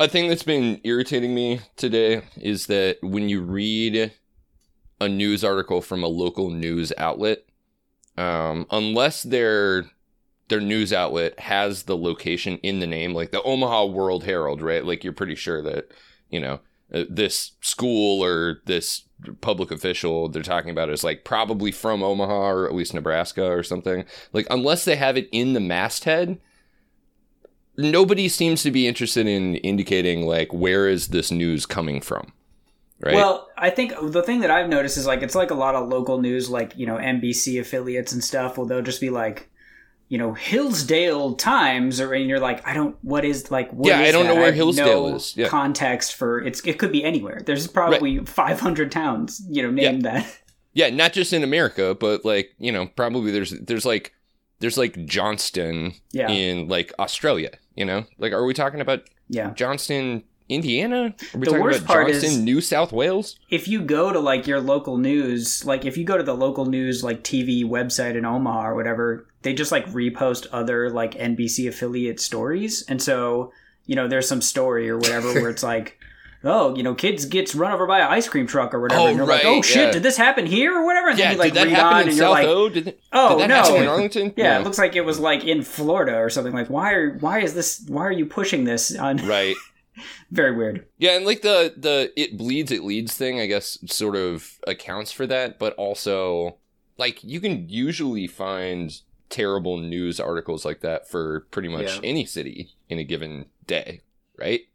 A thing that's been irritating me today is that when you read a news article from a local news outlet, um, unless their their news outlet has the location in the name, like the Omaha World Herald, right? Like you're pretty sure that you know uh, this school or this public official they're talking about is like probably from Omaha or at least Nebraska or something. Like unless they have it in the masthead, nobody seems to be interested in indicating like where is this news coming from. Right? Well, I think the thing that I've noticed is like it's like a lot of local news, like you know NBC affiliates and stuff. Well, they'll just be like, you know, Hillsdale Times, or and you're like, I don't, what is like, what Yeah, is I don't that? know where Hillsdale no is. Yeah. Context for it's, it could be anywhere. There's probably 500 towns, you know, named that. yeah, not just in America, but like you know, probably there's there's like there's like Johnston Yeah. in like Australia. You know, like are we talking about Yeah. Johnston, Indiana? Are we The talking worst about part Johnston, is- New South Wales? if you go to like your local news, like if you go to the local news like TV website in Omaha or whatever, they just like repost other like NBC affiliate stories. And so, you know, there's some story or whatever where it's like, oh, you know, kids gets run over by an ice cream truck or whatever. Oh, and you're like, oh, right, oh shit, yeah. did this happen here or whatever? And Yeah, then you like did that read happen on in and South like, O? Did, it- oh did no. in Arlington? yeah, it looks like it was like in Florida or something. Like, why are why is this? Why are you pushing this on? right. Very weird. Yeah, and like the the it bleeds it leads thing, I guess, sort of accounts for that, but also like you can usually find terrible news articles like that for pretty much Yeah. any city in a given day, right?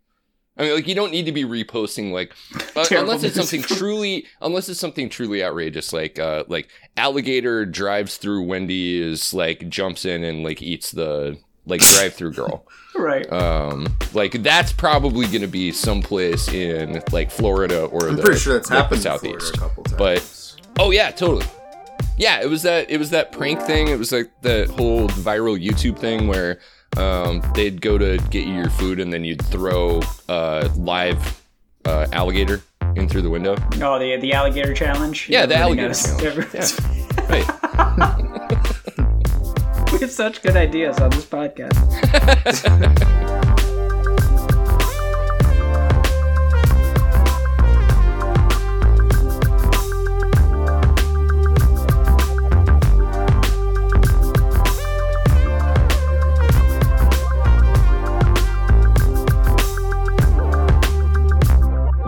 I mean, like you don't need to be reposting like uh, unless it's something truly unless it's something truly outrageous, like uh like alligator drives through Wendy's, like jumps in and like eats the like drive through girl. Right. Um, like that's probably going to be someplace in like Florida or I'm the, pretty sure that's like, happened the in Florida southeast. a couple times. But oh yeah, totally. Yeah, it was that it was that prank thing. It was like the whole viral YouTube thing where um, they'd go to get you your food and then you'd throw uh, live uh, alligator in through the window. Oh, the the alligator challenge. Yeah, the alligator challenge. Everyone's- Right. we have such good ideas on this podcast.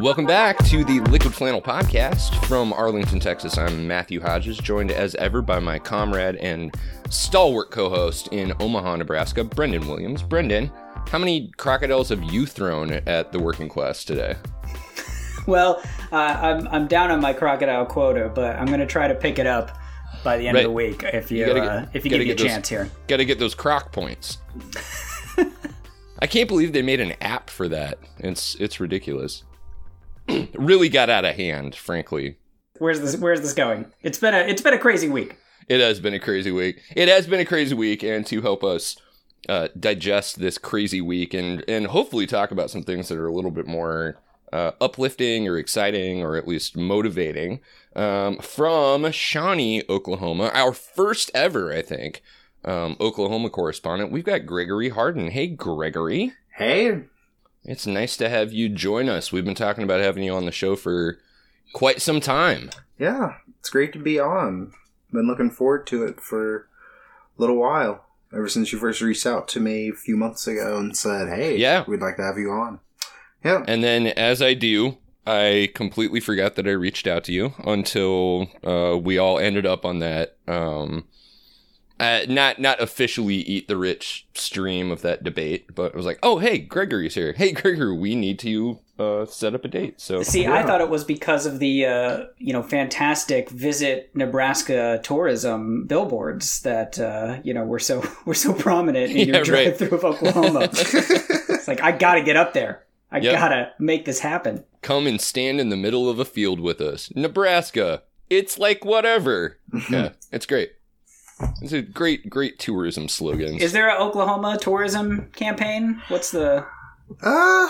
Welcome back to the Liquid Flannel Podcast from Arlington, Texas. I'm Matthew Hodges, joined as ever by my comrade and stalwart co host in Omaha, Nebraska, Brendan Williams. Brendan, how many crocodiles have you thrown at the working class today? Well, uh, I'm I'm down on my crocodile quota, but I'm gonna try to pick it up by the end Right. of the week if you, You gotta uh, get- if you give me a those- chance here. Got to get those croc points. I can't believe they made an app for that. It's it's ridiculous. really got out of hand, frankly. Where's this Where's this going? It's been a it's been a crazy week. It has been a crazy week. It has been a crazy week, and to help us uh, digest this crazy week and and hopefully talk about some things that are a little bit more uh, uplifting or exciting or at least motivating um, from Shawnee, Oklahoma, our first ever, I think, um, Oklahoma correspondent. We've got Gregory Hardin. Hey, Gregory. hey, It's nice to have you join us. We've been talking about having you on the show for quite some time. yeah, it's great to be on. Been looking forward to it for a little while. Ever since you first reached out to me a few months ago and said, "Hey, Yeah. we'd like to have you on." Yeah, And then, as I do, I completely forgot that I reached out to you until uh, we all ended up on that. Um, uh, not not officially eat the rich stream of that debate, but it was like, oh hey, Gregory's here. Hey Gregory, we need to uh, set up a date. So See, I thought it was because of the uh, you know fantastic visit Nebraska tourism billboards that uh, you know were so were so prominent in Yeah, your drive through of Oklahoma. it's like I got to get up there. I Yep. gotta make this happen. come and stand in the middle of a field with us, Nebraska. It's like whatever. yeah, it's great. It's a great, great tourism slogan. Is there an Oklahoma tourism campaign? What's the Uh,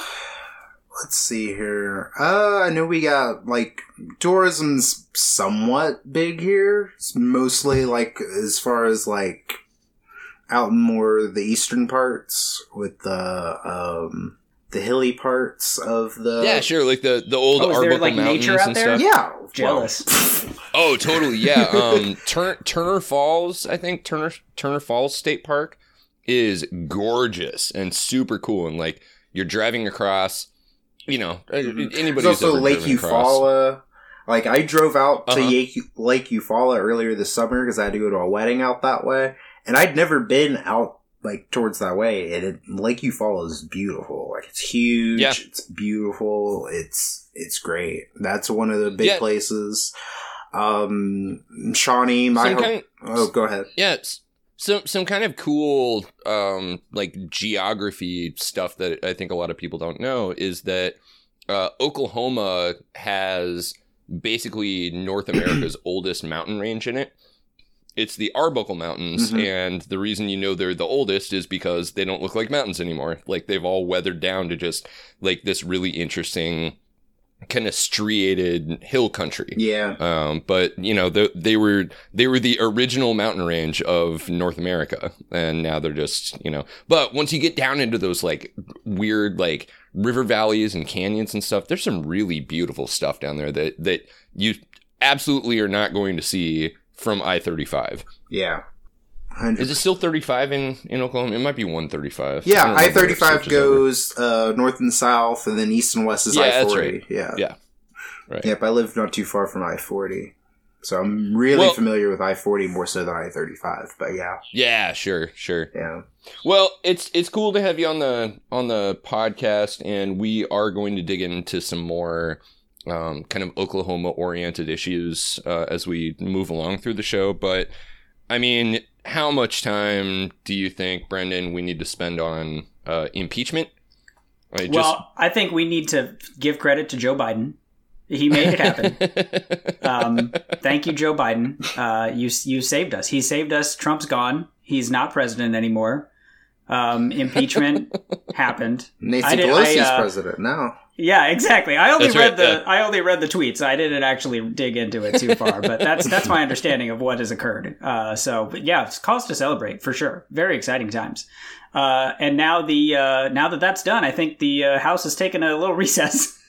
let's see here. Uh, I know we got like tourism's somewhat big here. It's mostly like as far as like out more the eastern parts with the um the hilly parts of the yeah, sure, like the the old Oh, is there, like, Mountains nature out and there? stuff. Yeah, Jealous. well, Oh, totally. Yeah. Um, Turner, Turner Falls, I think Turner Turner Falls State Park is gorgeous and super cool. And like you're driving across, you know, Mhm. anybody There's who's also Lake driven across- Eufaula. Like I drove out to Uh-huh. Lake, Lake Eufaula earlier this summer because I had to go to a wedding out that way, and I'd never been out like towards that way. And it, Lake Eufaula is beautiful. Like it's huge. Yeah. It's beautiful. It's it's great. That's one of the big Yeah. places. Um, Shawnee, my ho- kind, oh, go ahead. yeah, some some kind of cool um like geography stuff that I think a lot of people don't know is that uh, Oklahoma has basically North America's oldest mountain range in it. It's the Arbuckle Mountains, Mhm. and the reason you know they're the oldest is because they don't look like mountains anymore. Like they've all weathered down to just like this really interesting kind of striated hill country. Yeah, Um, but you know, they, they were they were the original mountain range of North America, and now they're just you know. But once you get down into those like weird like river valleys and canyons and stuff, there's some really beautiful stuff down there that that you absolutely are not going to see from I thirty five. yeah. Is it still thirty five in in Oklahoma? It might be one thirty five. Yeah, I thirty five goes uh, north and south, and then east and west is Yeah, I that's forty. right. Yeah, Yeah. Right. Yep, I live not too far from I forty, so I'm really Well- familiar with I forty more so than I thirty five. But yeah, Yeah, sure, sure. yeah, Well, it's it's cool to have you on the on the podcast, and we are going to dig into some more um, kind of Oklahoma oriented issues uh, as we move along through the show. But I mean, how much time do you think, Brendan, we need to spend on uh, impeachment? I just- Well, I think we need to give credit to Joe Biden. He made it happen. um, thank you, Joe Biden. Uh, you you saved us. He saved us. Trump's gone. He's not president anymore. Um, impeachment happened. Nancy I did- Pelosi's I, uh, president now. Yeah, exactly. I only That's read right, the yeah. I only read the tweets. I didn't actually dig into it too far, but that's that's my understanding of what has occurred. Uh, so, but yeah, it's cause to celebrate for sure. Very exciting times. Uh, and now the uh, now that that's done, I think the uh, House has taken a little recess.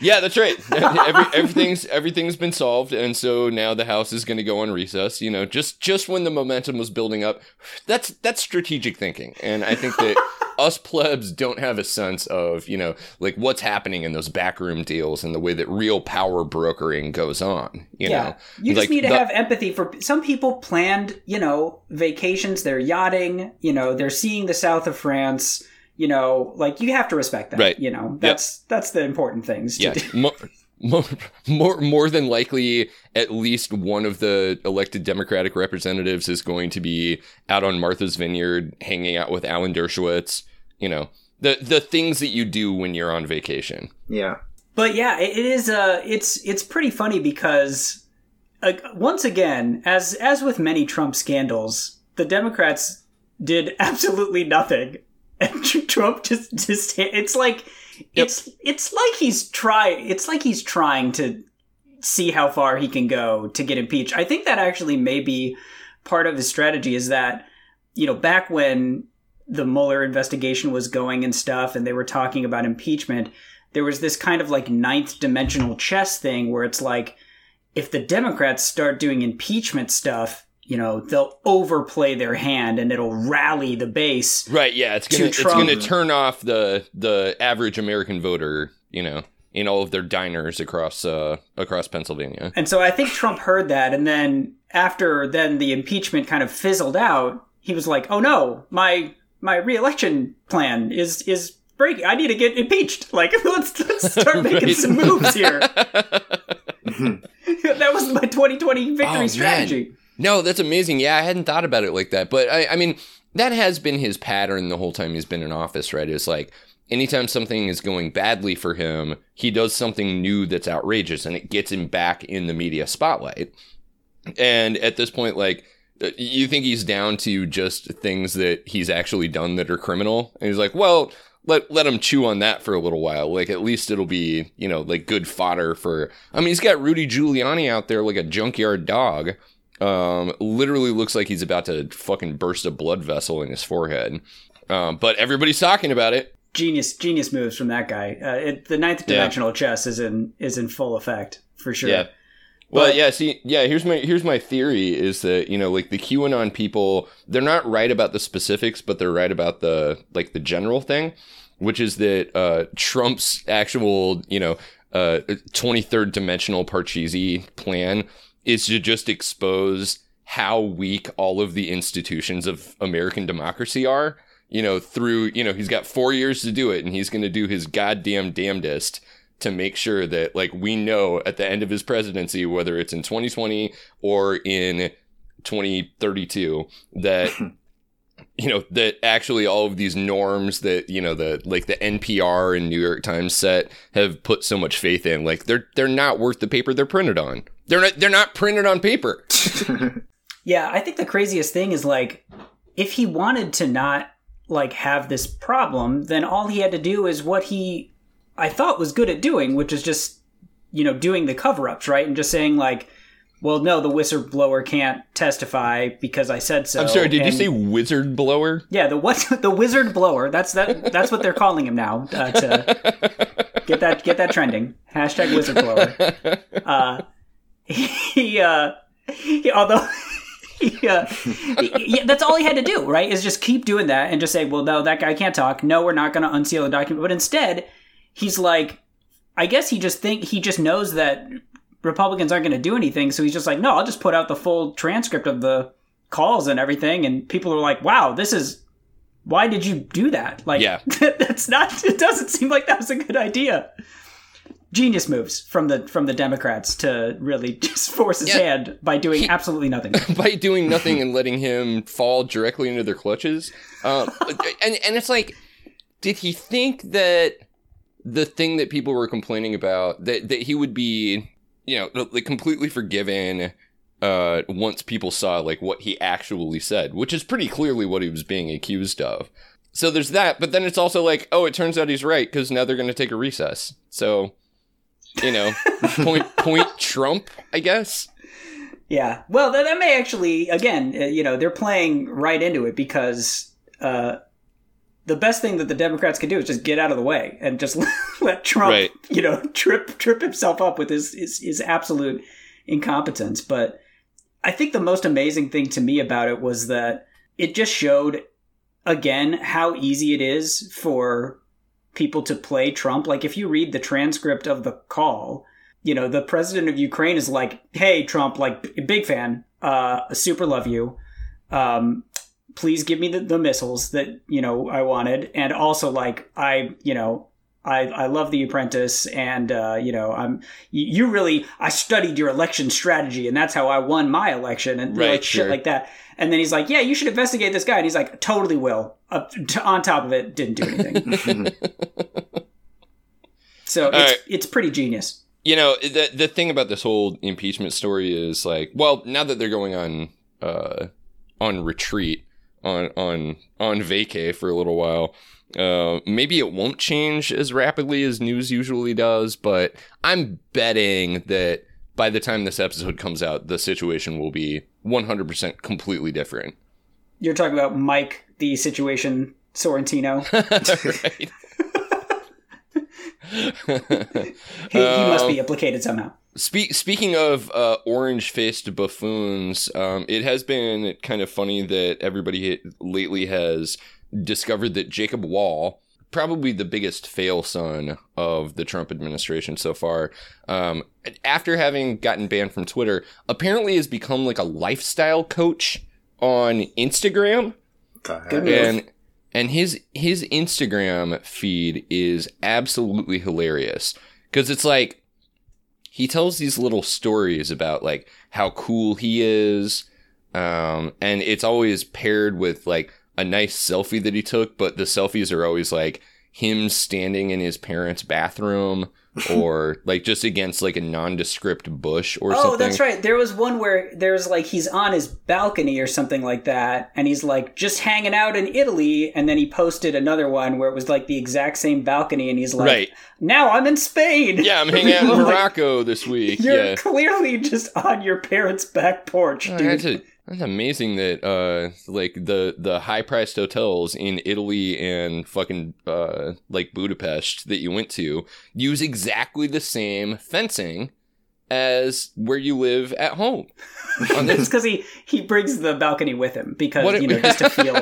Yeah, that's right. Every, everything's everything's been solved, and so now the house is going to go on recess. You know, just just when the momentum was building up, that's that's strategic thinking, and I think that us plebs don't have a sense of you know like what's happening in those backroom deals and the way that real power brokering goes on. You know, you just Like, need to the- have empathy for some people. Planned, you know, vacations. They're yachting. You know, they're seeing the south of France. You know, like you have to respect that. Right. You know, that's that's the important things. To yeah, do. more, more more than likely, at least one of the elected Democratic representatives is going to be out on Martha's Vineyard, hanging out with Alan Dershowitz. You know, the the things that you do when you're on vacation. Yeah, But yeah, it, it is. Uh, it's it's pretty funny because uh, once again, as as with many Trump scandals, the Democrats did absolutely nothing, and Trump just just it's like it's it's like he's try it's like he's trying to see how far he can go to get impeached. I think that actually may be part of his strategy is that you know back when the Mueller investigation was going and stuff, and they were talking about impeachment there was this kind of like ninth dimensional chess thing where it's like if the Democrats start doing impeachment stuff, you know, they'll overplay their hand and it'll rally the base. Right? Yeah, it's gonna it's gonna turn off the the average American voter. You know, in all of their diners across uh across Pennsylvania. And so I think Trump heard that and then after then the impeachment kind of fizzled out, he was like, "Oh no, my my reelection plan is is breaking. I need to get impeached. Like let's let's start making Right. some moves here." that was my 2020 victory Oh, man. No, that's amazing. Yeah, I hadn't thought about it like that. But I, I mean, that has been his pattern the whole time he's been in office, right? It's like anytime something is going badly for him, he does something new that's outrageous and it gets him back in the media spotlight. And at this point, like, uh, you think he's down to just things that he's actually done that are criminal? And he's like, well, let let him chew on that for a little while. Like at least it'll be, you know, like good fodder for I mean, he's got Rudy Giuliani out there like a junkyard dog. Um, literally looks like he's about to fucking burst a blood vessel in his forehead. Um, but everybody's talking about it. genius genius moves from that guy. Uh, it, the ninth Yeah. dimensional chess is in is in full effect for sure. Yeah. Well, But- yeah. See, yeah. Here's my here's my theory is that you know, like the QAnon people, they're not right about the specifics, but they're right about the like the general thing, which is that uh, Trump's actual you know uh, 23rd dimensional Parcheesi plan is to just expose how weak all of the institutions of American democracy are. You know, through you know, he's got four years to do it, and he's going to do his goddamn damnedest to make sure that like we know at the end of his presidency whether it's in 2020 or in 2032 that you know that actually all of these norms that you know the like the NPR and New York Times set have put so much faith in like they're they're not worth the paper they're printed on they're not they're not printed on paper Yeah, I think the craziest thing is like if he wanted to not like have this problem, then all he had to do is what he I thought was good at doing, which is just you know doing the cover-ups, right? And just saying like, well, no, the whistleblower can't testify because I said so. I'm sorry did you say wizard blower Yeah, the what the wizard blower. That's that. That's what they're calling him now. Uh, to get that get that trending. Hashtag wizard blower. Uh, he, uh, he although. He, uh, yeah, that's all he had to do, right? Is just keep doing that and just say, "Well, no, that guy can't talk. No, we're not going to unseal the document." But instead, he's like, I guess he just think he just knows that Republicans aren't going to do anything, so he's just like, "No, I'll just put out the full transcript of the calls and everything," and people are like, "Wow, this is why did you do that?" Like, Yeah. that's not. It doesn't seem like that was a good idea. Genius moves from the from the Democrats to really just force his Yeah. hand by doing He- absolutely nothing. by doing nothing and letting him fall directly into their clutches. Um, and and it's like, did he think that the thing that people were complaining about that that he would be, you know, like completely forgiven uh, once people saw like what he actually said, which is pretty clearly what he was being accused of. So there's that, but then it's also like, oh, it turns out he's right because now they're going to take a recess. So, you know, point point Trump, I guess. Yeah. Well, that, that may actually, again, uh, you know, they're playing right into it because uh, the best thing that the Democrats can do is just get out of the way and just let Trump, Right. you know, trip trip himself up with his, his his absolute incompetence. But I think the most amazing thing to me about it was that it just showed again how easy it is for people to play Trump. Like if you read the transcript of the call, you know, the president of Ukraine is like, "Hey, Trump, like big fan, uh, super love you. Um, please give me the, the missiles that you know I wanted, and also like I, you know." I, I love The Apprentice, and uh, you know I'm you, you really I studied your election strategy, and that's how I won my election, and Right, like shit like that. And then he's like, "Yeah, you should investigate this guy," and he's like, "Totally will." Up on top of it, didn't do anything. so it's, right. it's pretty genius. you know the the thing about this whole impeachment story is like well now that they're going on uh on retreat on on on vacay for a little while uh maybe it won't change as rapidly as news usually does but i'm betting that by the time this episode comes out the situation will be 100% completely different You're talking about Mike, the situation Sorrentino. He, he must be Um, implicated somehow. Spe- speaking of uh, orange-faced buffoons, um, it has been kind of funny that everybody lately has discovered that Jacob Wohl, probably the biggest fail son of the Trump administration so far, um, after having gotten banned from Twitter, apparently has become like a lifestyle coach on Instagram The heck? Good move. and and his his Instagram feed is absolutely hilarious because it's like he tells these little stories about like how cool he is um and it's always paired with like a nice selfie that he took but the selfies are always like him standing in his parents bathroom or like just against like a nondescript bush or Oh, something Oh, that's right. There was one where there's like he's on his balcony or something like that, and he's like just hanging out in Italy, and then he posted another one where it was like the exact same balcony, and he's like, right "Now I'm in Spain." yeah i'm hanging out in Like, morocco this week You're yeah clearly just on your parents' back porch, I dude. had to That's amazing that uh like the the high priced hotels in Italy and fucking uh like Budapest that you went to use exactly the same fencing as where you live at home. It's because he he brings the balcony with him because What you know just to feel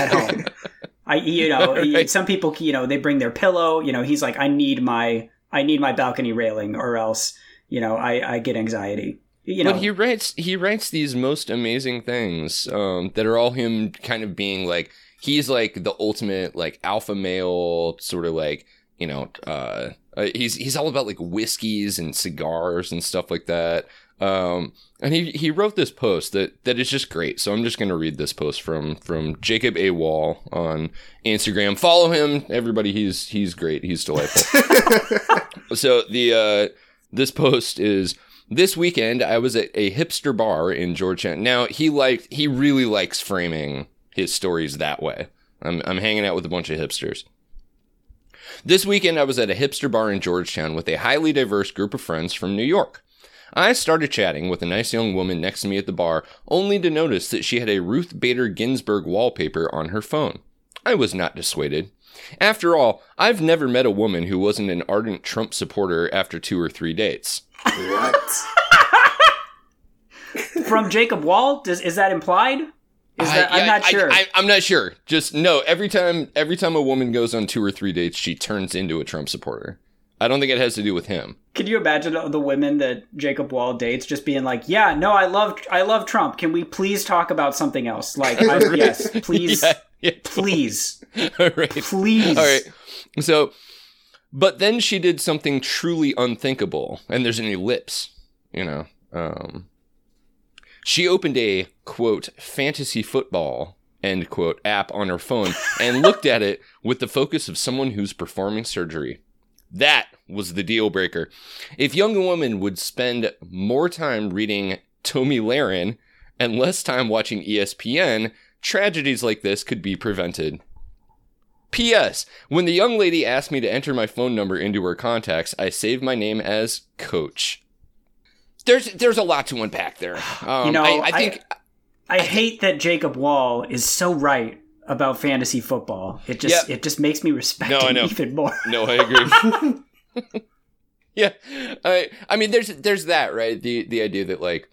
at home. I you know Right. some people you know they bring their pillow. You know he's like I need my I need my balcony railing or else you know I I get anxiety. You know. but he writes he writes these most amazing things um, that are all him kind of being like he's like the ultimate like alpha male sort of like you know uh, uh, he's he's all about like whiskeys and cigars and stuff like that. Um, and he he wrote this post that that is just great. So i'm just going to read this post from from jacob a Wohl on instagram. Follow him everybody. He's he's great. He's delightful. So the uh this post is this weekend I was at a hipster bar in Georgetown. Now he liked he really likes framing his stories that way. I'm I'm hanging out with a bunch of hipsters. This weekend I was at a hipster bar in Georgetown with a highly diverse group of friends from New York. I started chatting with a nice young woman next to me at the bar, only to notice that she had a Ruth Bader Ginsburg wallpaper on her phone. I was not dissuaded. After all, I've never met a woman who wasn't an ardent Trump supporter after two or three dates. What? from Jacob Wohl does is that implied? Is I- that I'm yeah, not I- sure. I, am not sure. Just no. Every time, every time a woman goes on two or three dates, she turns into a Trump supporter. I don't think it has to do with him. Can you imagine the women that Jacob Wohl dates just being like, "Yeah, no, I love I love Trump. Can we please talk about something else? Like, I, yes, please, Yeah, yeah. please, All right. please." All right. So, but then she did something truly unthinkable, and there's an ellipse. You know, um, she opened a quote fantasy football end quote app on her phone and looked at it with the focus of someone who's performing surgery. That was the deal breaker. If young women would spend more time reading Tomi Lahren and less time watching ESPN, tragedies like this could be prevented. P.S. When the young lady asked me to enter my phone number into her contacts, I saved my name as Coach. There's there's a lot to unpack there. Um, You know, I, I think I hate that Jacob Wohl is so right about fantasy football. It just Yeah. it just makes me respect No, I him know. even more. No, I agree. yeah, I I mean, there's there's that right. The the idea that like,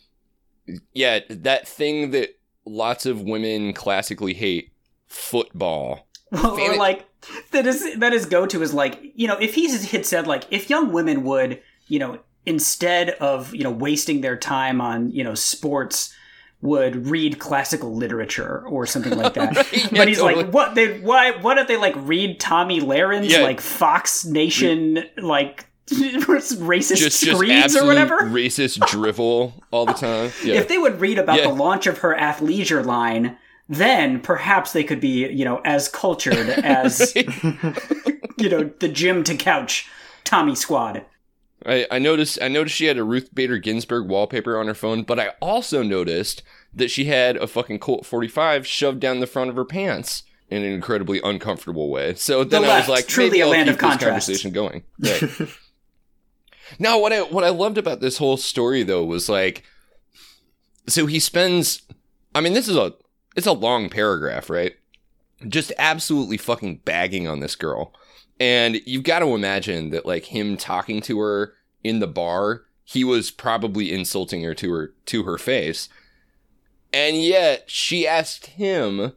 yeah, that thing that lots of women classically hate, football. Or like that is that his go to is like you know if he had said like if young women would you know instead of you know wasting their time on you know sports would read classical literature or something like that. Right, yeah, but he's totally. like, what they why why don't they like read Tomi Lahren's Yeah. like Fox Nation like racist Just just screeds absolute or whatever? racist drivel all the time. Yeah. If they would read about the launch of her athleisure line, then perhaps they could be, you know, as cultured as you know, the gym to couch Tomi squad. I, I noticed I noticed she had a Ruth Bader Ginsburg wallpaper on her phone, but I also noticed that she had a fucking Colt 45 shoved down the front of her pants in an incredibly uncomfortable way. So then I left, was like, truly a I'll land of this contrasts. conversation going. Right. now, what I what I loved about this whole story though was like, so he spends. I mean, this is a it's a long paragraph, right? Just absolutely fucking bagging on this girl. And you've got to imagine that like him talking to her in the bar, he was probably insulting her to her to her face. And yet she asked him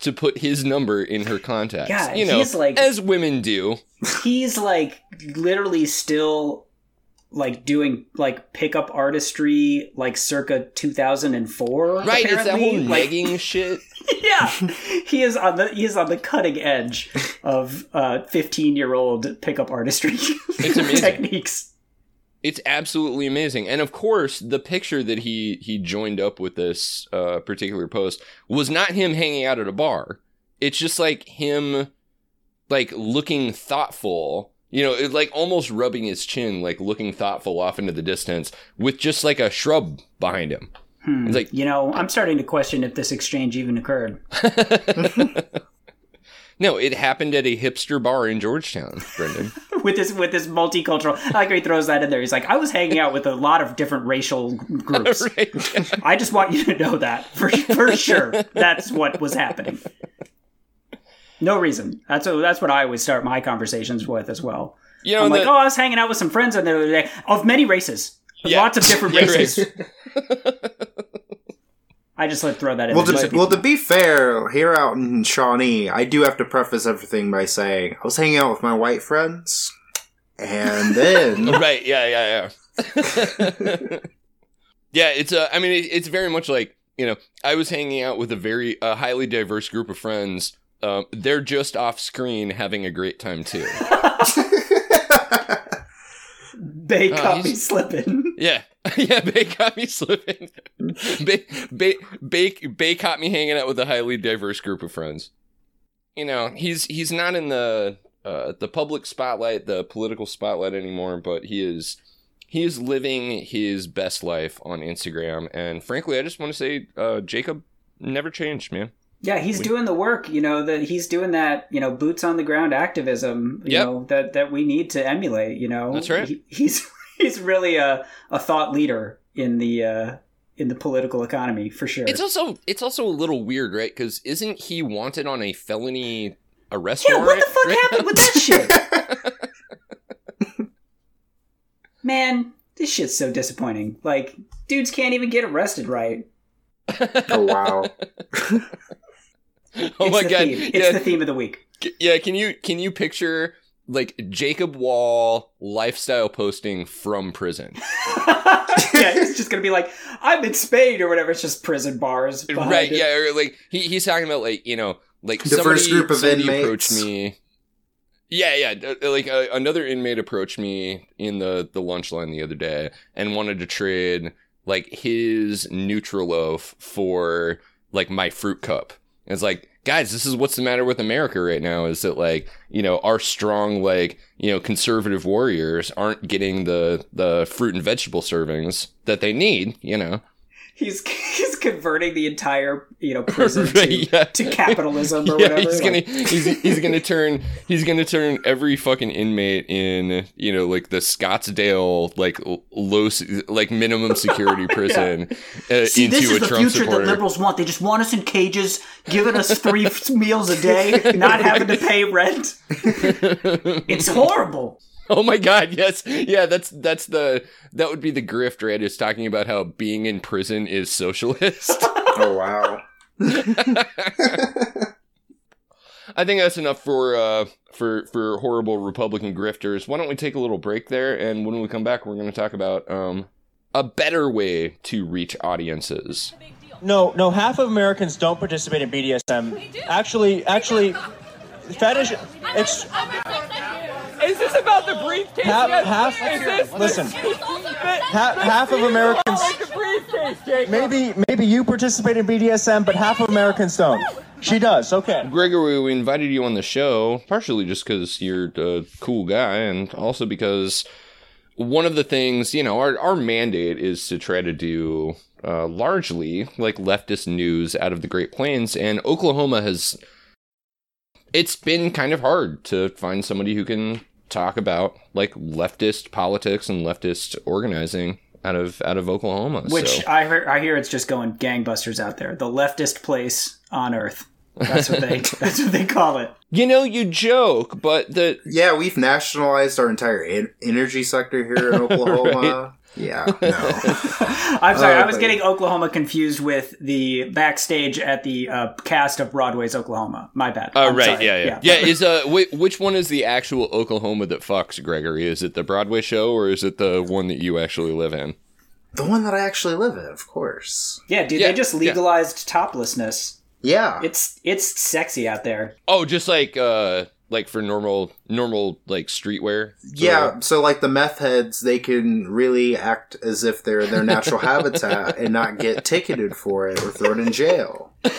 to put his number in her contacts. Yeah, you know, like- as women do. He's like literally still like doing like pickup artistry like circa 2004 Right, it's that whole like, negging shit. yeah he is on the he is on the cutting edge of uh 15 year old pickup artistry It's amazing. techniques It's absolutely amazing. And of course, the picture that he he joined up with this uh, particular post was not him hanging out at a bar. It's just like him like looking thoughtful, you know, it, like almost rubbing his chin, like looking thoughtful off into the distance with just like a shrub behind him. Hmm. It's like you know i'm starting to question if this exchange even occurred No, it happened at a hipster bar in Georgetown, Brendan. with this with this multicultural. I like how he throws that in there. He's like, I was hanging out with a lot of different racial groups. right. I just want you to know that for for sure. That's what was happening. No reason. That's what, that's what I always start my conversations with as well. You know, I'm like, oh, I was hanging out with some friends the other day of many races, Yeah. lots of different Yeah, races. I just let throw that in. Well, to, well, to be fair, here out in Shawnee, I do have to preface everything by saying I was hanging out with my white friends, and then right yeah yeah yeah yeah it's uh, i mean it, it's very much like you know i was hanging out with a very uh, highly diverse group of friends um, they're just off screen having a great time too. Bay Oh, caught me slipping. yeah. Yeah bay caught me slipping. Bay, bay, bay, bay caught me hanging out with a highly diverse group of friends. You know he's he's not in the uh, the public spotlight the political spotlight anymore but he is he is living his best life on instagram. And frankly i just want to say uh, jacob never changed man Yeah, he's doing the work. You know that he's doing that. You know, boots on the ground activism. You Yep. know that that we need to emulate. You know, That's right. He, he's he's really a a thought leader in the uh, in the political economy for sure. it's also it's also a little weird right because isn't he wanted on a felony arrest yeah, what the fuck right happened with that shit? Man, this shit's so disappointing. Like, dudes can't even get arrested right. oh wow, oh It's my the god theme. It's yeah the theme of the week. Yeah, can you can you picture like Jacob Wohl lifestyle posting from prison? yeah, it's just gonna be like, I'm in Spain or whatever. It's just prison bars. right, it. yeah, or like he, he's talking about like, you know, like The somebody, first group of somebody inmates. approached me. Yeah, yeah, uh, like uh, another inmate approached me in the the lunch line the other day and wanted to trade like his Nutriloaf for like my fruit cup. It's like, guys, this is what's the matter with America right now is that like, you know, our strong like, you know, conservative warriors aren't getting the the fruit and vegetable servings that they need, you know. He's he's converting the entire you know prison Right, to, yeah. to capitalism or yeah, whatever. he's like- gonna he's, he's gonna turn he's gonna turn every fucking inmate in you know like the Scottsdale like low like minimum security prison uh, See, into this a is the Trump future supporter. that liberals want. They just want us in cages, giving us three meals a day, not having to pay rent. It's horrible. oh my god, yes, yeah, that's that's the that would be the grift, right? Is talking about how being in prison is socialist. oh wow. I think that's enough for uh for for horrible Republican grifters. Why don't we take a little break there, and when we come back, we're going to talk about um a better way to reach audiences. No, no, half of Americans don't participate in BDSM. Actually, actually, fetish. Ex- Is this about the briefcase? half, yet? half. Is this Listen, half, half of Americans. like briefcase, Maybe, maybe you participate in BDSM, but half of Americans don't. She does. Okay. Gregory, we invited you on the show partially just because you're a cool guy, and also because one of the things you know our our mandate is to try to do uh, largely like leftist news out of the Great Plains, and Oklahoma has. It's been kind of hard to find somebody who can talk about like leftist politics and leftist organizing out of out of Oklahoma. Which so. I hear, I hear it's just going gangbusters out there. The leftist place on earth. That's what they. that's what they call it. you know, you joke, but the Yeah, we've nationalized our entire en- energy sector here in Oklahoma. Yeah, no. I'm sorry, Oh, I was but- getting Oklahoma confused with the backstage at the uh, cast of Broadway's Oklahoma. My bad. Oh I'm right, sorry. yeah, yeah, yeah. Is uh, whi- which one is the actual Oklahoma that fucks Gregory? Is it the Broadway show or is it the one that you actually live in? the one that I actually live in, of course. Yeah, dude, Yeah, they just yeah. legalized toplessness. Yeah, It's it's sexy out there. Oh, just like uh, like for normal normal like streetwear. yeah. So like the meth heads, they can really act as if they're in their natural habitat and not get ticketed for it or thrown in jail.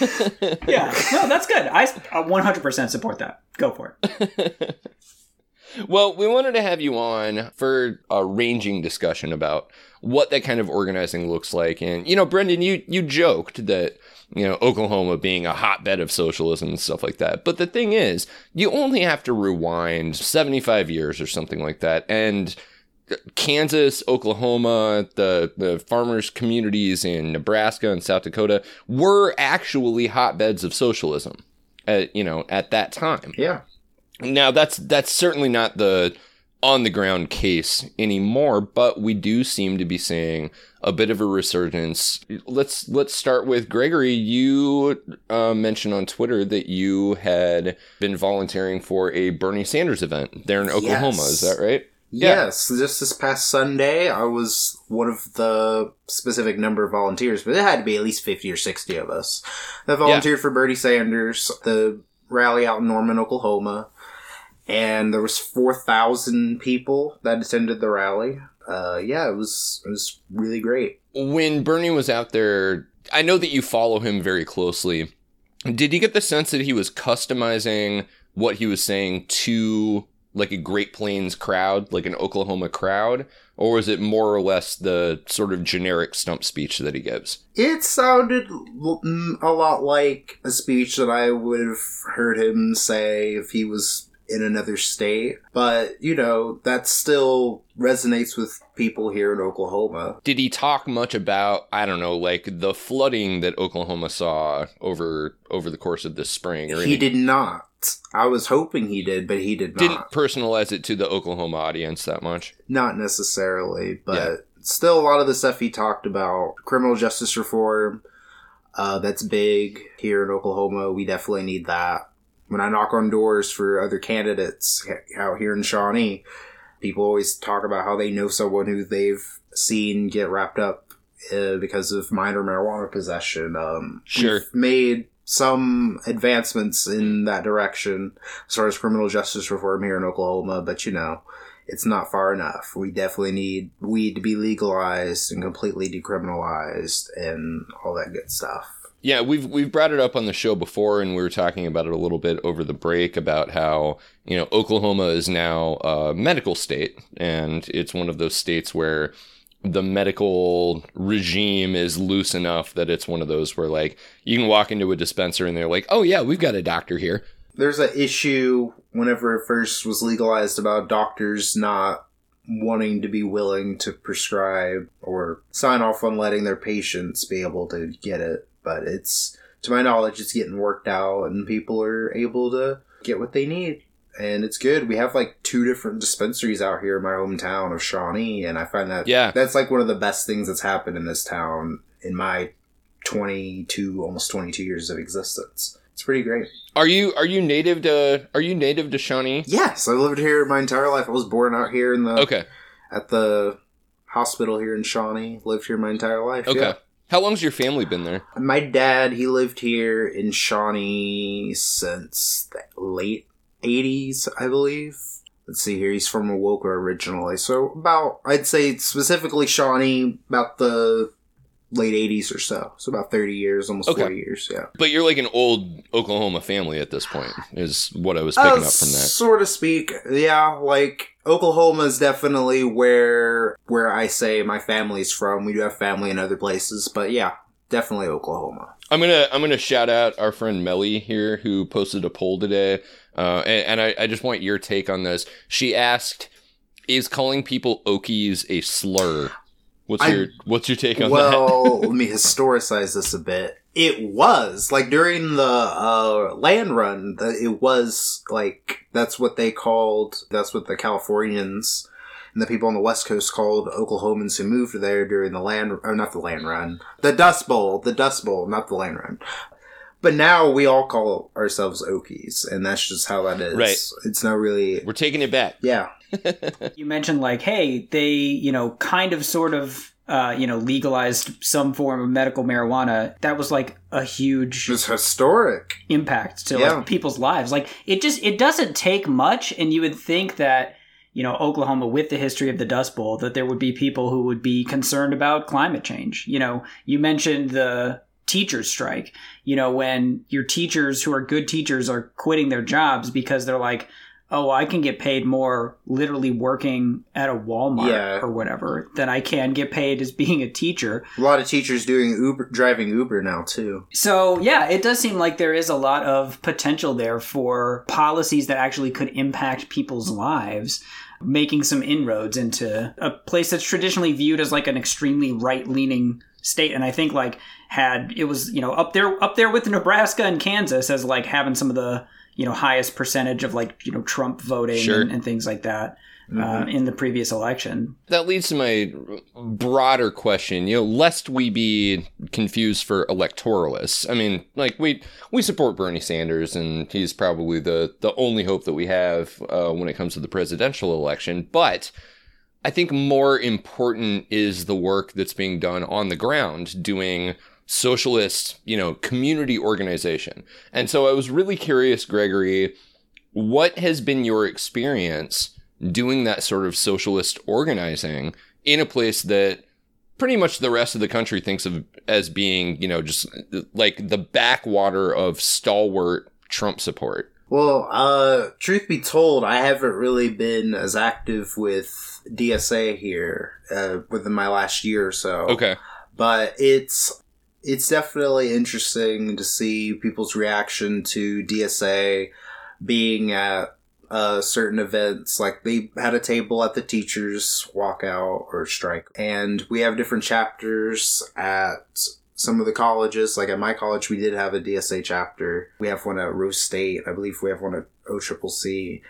Yeah, no, that's good. I uh, 100% support that. Go for it. Well, we wanted to have you on for a ranging discussion about what that kind of organizing looks like. And, you know, Brendan, you, you joked that, you know, Oklahoma being a hotbed of socialism and stuff like that. But the thing is, you only have to rewind 75 years or something like that. And Kansas, Oklahoma, the, the farmers' communities in Nebraska and South Dakota were actually hotbeds of socialism at, you know, at that time. Yeah. Now that's that's certainly not the on the ground case anymore, but we do seem to be seeing a bit of a resurgence. Let's let's start with Gregory. You uh, mentioned on Twitter that you had been volunteering for a Bernie Sanders event there in Oklahoma. Yes. Is that right? Yeah. Yes, just this past Sunday, I was one of the specific number of volunteers, but it had to be at least 50 or 60 of us that volunteered for Bernie Sanders, the rally out in Norman, Oklahoma. And there was 4,000 people that attended the rally. Uh, yeah, it was, it was really great. When Bernie was out there, I know that you follow him very closely. Did you get the sense that he was customizing what he was saying to like a Great Plains crowd, like an Oklahoma crowd, or was it more or less the sort of generic stump speech that he gives? It sounded mm, a lot like a speech that I would have heard him say if he was in another state. But, you know, that still resonates with people here in Oklahoma. Did he talk much about I don't know, like the flooding that Oklahoma saw over over the course of this spring? Or He any- did not. I was hoping he did, but he did not. didn't personalize it to the Oklahoma audience that much. Not necessarily, but Yeah. still a lot of the stuff he talked about criminal justice reform. Uh, that's big here in Oklahoma. We definitely need that. When I knock on doors for other candidates out here in Shawnee, people always talk about how they know someone who they've seen get wrapped up uh, because of minor marijuana possession. Um, Sure. we've made some advancements in that direction as far as criminal justice reform here in Oklahoma, but you know, it's not far enough. We definitely need weed to be legalized and completely decriminalized and all that good stuff. Yeah, we've we've brought it up on the show before, and we were talking about it a little bit over the break about how you know Oklahoma is now a medical state, and it's one of those states where the medical regime is loose enough that it's one of those where like you can walk into a dispenser and they're like, oh yeah, we've got a doctor here. There's an issue whenever it first was legalized about doctors not wanting to be willing to prescribe or sign off on letting their patients be able to get it. But it's, to my knowledge, it's getting worked out and people are able to get what they need. And it's good. We have like two different dispensaries out here in my hometown of Shawnee, and I find that Yeah. that's like one of the best things that's happened in this town in my 22, almost 22 years of existence. It's pretty great. Are you are you native to are you native to Shawnee? Yes, I lived here my entire life. I was born out here in the Okay, at the hospital here in Shawnee. Lived here my entire life. okay. yeah. How long's your family been there? My dad, he lived here in Shawnee since the late '80s, I believe. Let's see here. He's from Awoka originally, so about I'd say specifically Shawnee, about the late '80s or so. So about 30 years, almost Okay. 40 years. Yeah. But you're like an old Oklahoma family at this point, is what I was picking Uh, up from that. Sort of speak, yeah. Like Oklahoma is definitely where where I say my family's from. We do have family in other places, but yeah, definitely Oklahoma. I'm gonna I'm gonna shout out our friend Melly here who posted a poll today, uh, and, and I, I just want your take on this. She asked, "Is calling people Okies a slur?" What's I- your What's your take on that? Well, let me historicize this a bit. It was like during the uh, land run. The, it was like that's what they called. That's what the Californians and the people on the West Coast called Oklahomans who moved there during the land. Or not the land run. The Dust Bowl. The Dust Bowl, not the land run. But now we all call ourselves Okies, and that's just how that is. Right. It's not really. We're taking it back. Yeah. You mentioned like, hey, they, you know, kind of sort of, uh, you know, legalized some form of medical marijuana. That was like a huge It's historic. impact to Yeah. like people's lives. Like it just it doesn't take much, and you would think that you know Oklahoma, with the history of the Dust Bowl, that there would be people who would be concerned about climate change. You know, you mentioned the teachers strike. You know, when your teachers who are good teachers are quitting their jobs because they're like. oh, I can get paid more literally working at a Walmart Yeah. or whatever than I can get paid as being a teacher. A lot of teachers doing Uber, driving Uber now too. So, yeah, it does seem like there is a lot of potential there for policies that actually could impact people's lives, making some inroads into a place that's traditionally viewed as like an extremely right-leaning state and I think like had it was, you know, up there up there with Nebraska and Kansas as like having some of the, you know, highest percentage of like, you know, Trump voting Sure. and, and things like that. Uh, in the previous election, That leads to my broader question, you know, lest we be confused for electoralists. I mean, like we we support Bernie Sanders, and he's probably the the only hope that we have uh, when it comes to the presidential election. But I think more important is the work that's being done on the ground, doing socialist, you know, community organization. And so I was really curious, Gregory, what has been your experience doing that sort of socialist organizing in a place that pretty much the rest of the country thinks of as being, you know, just like the backwater of stalwart Trump support? Well, uh, truth be told, I haven't really been as active with DSA here uh, within my last year or so. Okay. but it's it's definitely interesting to see people's reaction to DSA being at uh, certain events. Like they had a table at the teachers' walkout or strike, and we have different chapters at some of the colleges. Like at my college, we did have a DSA chapter. We have one at Rose State. I believe we have one at OCCC.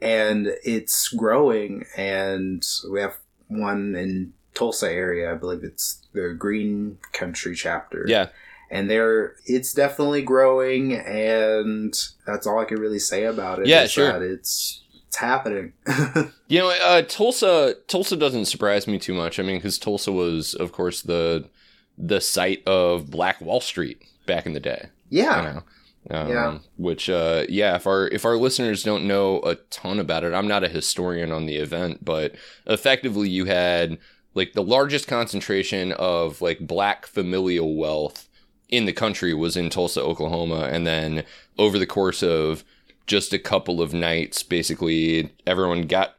And it's growing, and we have one in Tulsa area. I believe it's the Green Country chapter. Yeah. And they're it's definitely growing and that's all I can really say about it. Yeah, sure. it's it's happening. You know, uh, Tulsa Tulsa doesn't surprise me too much. I mean, because Tulsa was, of course, the the site of Black Wall Street back in the day. yeah. you know. Um, Yeah. Which, uh, yeah, if our if our listeners don't know a ton about it, I'm not a historian on the event, but effectively, you had like the largest concentration of like black familial wealth in the country was in Tulsa, Oklahoma, and then over the course of just a couple of nights, basically everyone got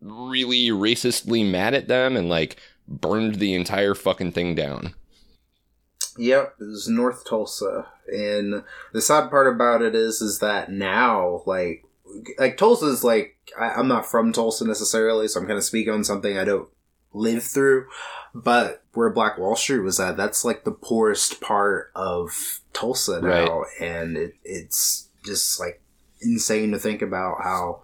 really racistly mad at them and like burned the entire fucking thing down. Yep, it was North Tulsa. And the sad part about it is is that now like like Tulsa's like I, I'm not from Tulsa necessarily, so I'm gonna speak on something I don't live through. But where Black Wall Street was at, that's like the poorest part of Tulsa now, and it, it's just like insane to think about how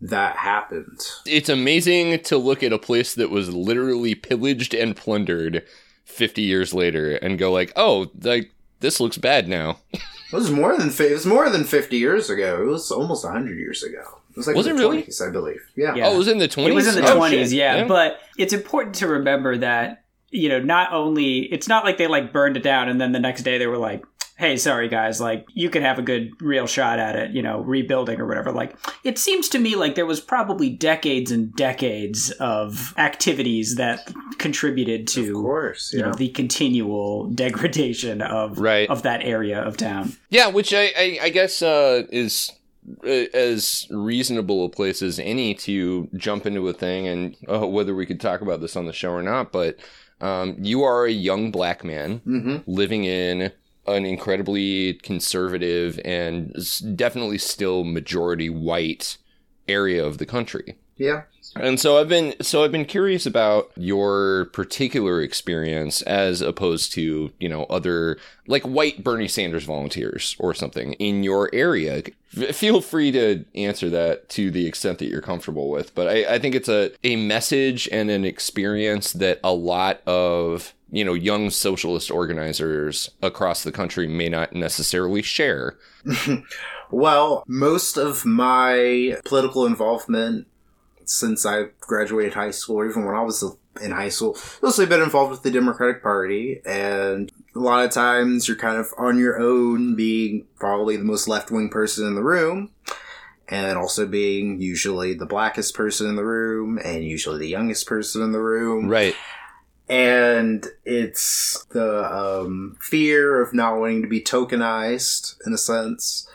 that happened. it's amazing to look at a place that was literally pillaged and plundered 50 years later and go like oh like this looks bad now It was more than fi- it was more than fifty years ago. It was almost hundred years ago. It was like Was in it the really? 20s, I believe. Yeah. Yeah. oh it was in the 20s It was in the Oh, twenties, shit. yeah. But it's important to remember that you know not only it's not like they like burned it down and then the next day they were like, "Hey, sorry guys, like you can have a good real shot at it, you know, rebuilding or whatever." Like it seems to me like there was probably decades and decades of activities that contributed to, Of to course. you know the continual degradation of Right. of that area of town. yeah which i i, I guess uh is uh, as reasonable a place as any to jump into a thing and uh, whether we could talk about this on the show or not but um, you are a young black man hmm living in an incredibly conservative and definitely still majority white area of the country. Yeah. And so I've been so I've been curious about your particular experience as opposed to, you know, other like white Bernie Sanders volunteers or something in your area. Feel free to answer that to the extent that you're comfortable with. But I, I think it's a, a message and an experience that a lot of, you know, young socialist organizers across the country may not necessarily share. Well, most of my political involvement since I graduated high school, or even when I was in high school, mostly been involved with the Democratic Party, and a lot of times you're kind of on your own, being probably the most left wing person in the room, and also being usually the blackest person in the room, and usually the youngest person in the room Right. And it's the um, fear of not wanting to be tokenized in a sense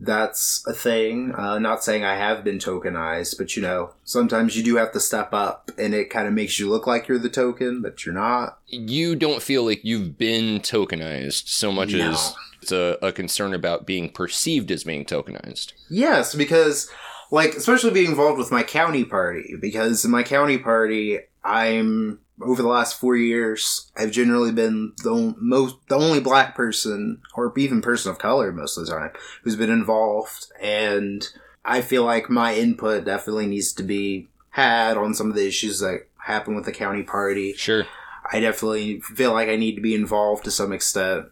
that's a thing. Uh, not saying I have been tokenized, but you know, sometimes you do have to step up and it kind of makes you look like you're the token, but you're not. You don't feel like you've been tokenized so much No. as it's a, a concern about being perceived as being tokenized. Yes, because like especially being involved with my county party because in my county party I'm over the last 4 years I've generally been the most the only black person or even person of color most of the time who's been involved and I feel like my input definitely needs to be had on some of the issues that happen with the county party. Sure. I definitely feel like I need to be involved to some extent.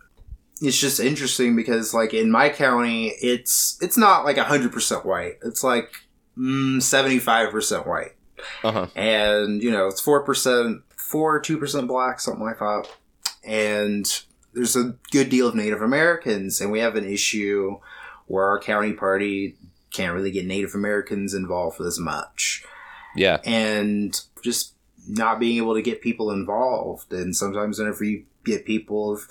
It's just interesting because, like in my county, it's it's not like hundred percent white. It's like mm, seventy five percent white, Uh huh. and you know it's four percent, four two percent black, something like that. And there's a good deal of Native Americans, and we have an issue where our county party can't really get Native Americans involved as much Yeah. and just not being able to get people involved. And sometimes, whenever you get people of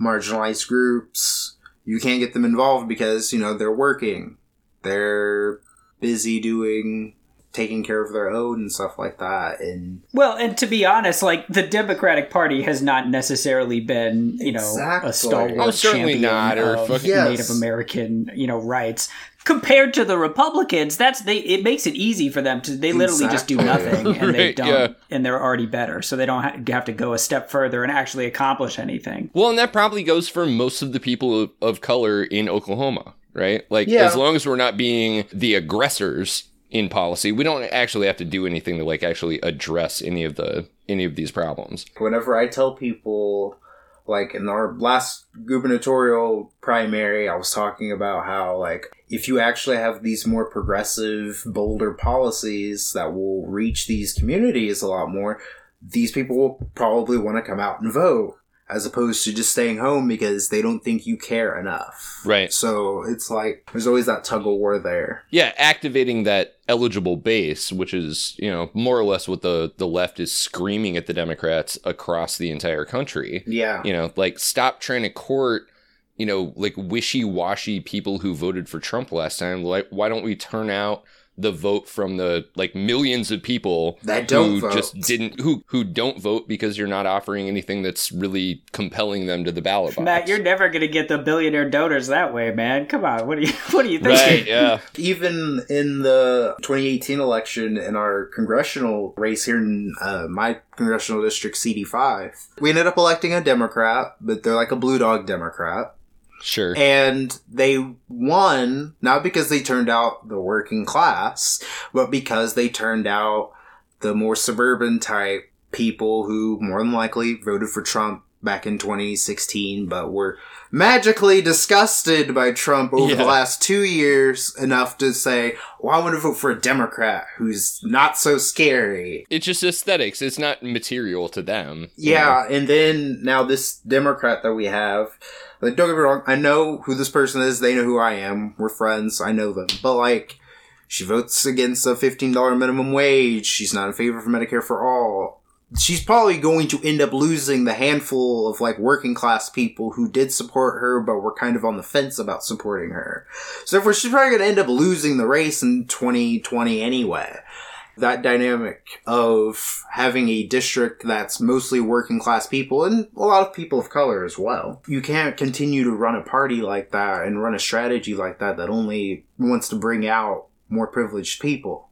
marginalized groups, you can't get them involved because you know they're working, they're busy doing taking care of their own and stuff like that. And Well, and to be honest, like the Democratic Party has not necessarily been, you know, Exactly. a stalwart Oh, certainly champion not, or of fucking- Yes. Native American, you know, rights. Compared to the Republicans, that's they. It makes it easy for them to. They literally just do nothing, and they don't, yeah. and they're already better, so they don't have to go a step further and actually accomplish anything. Well, and that probably goes for most of the people of, of color in Oklahoma, right? Like, Yeah. as long as we're not being the aggressors in policy, we don't actually have to do anything to like actually address any of the any of these problems. whenever I tell people, like in our last gubernatorial primary, I was talking about how, like, if you actually have these more progressive, bolder policies that will reach these communities a lot more, these people will probably want to come out and vote. As opposed to just staying home because they don't think you care enough. Right. So it's like there's always that tug of war there. Yeah, activating that eligible base, which is, you know, more or less what the, the left is screaming at the Democrats across the entire country. Yeah. You know, like stop trying to court, you know, like wishy washy people who voted for Trump last time. Like, why don't we turn out the vote from the like millions of people That don't who vote. just didn't who who don't vote because you're not offering anything that's really compelling them to the ballot box. Matt, you're never gonna get the billionaire donors that way, man. Come on, what are you? What are you thinking? right, yeah. even in the 2018 election in our congressional race here in uh, my congressional district CD5, we ended up electing a Democrat, but they're like a blue dog Democrat. Sure. And they won not because they turned out the working class, but because they turned out the more suburban type people who more than likely voted for Trump back in 2016, but were magically disgusted by Trump over the last two years enough to say, well, I want to vote for a Democrat who's not so scary. It's just aesthetics. It's not material to them. you Yeah, and then now this Democrat that we have, like, don't get me wrong, I know who this person is. They know who I am. We're friends. I know them. But like, she votes against a fifteen dollar minimum wage. She's not in favor for Medicare for all. She's probably going to end up losing the handful of like working class people who did support her, but were kind of on the fence about supporting her. So therefore, she's probably going to end up losing the race in 2020 anyway that dynamic of having a district that's mostly working class people and a lot of people of color as well. You can't continue to run a party like that and run a strategy like that that only wants to bring out more privileged people.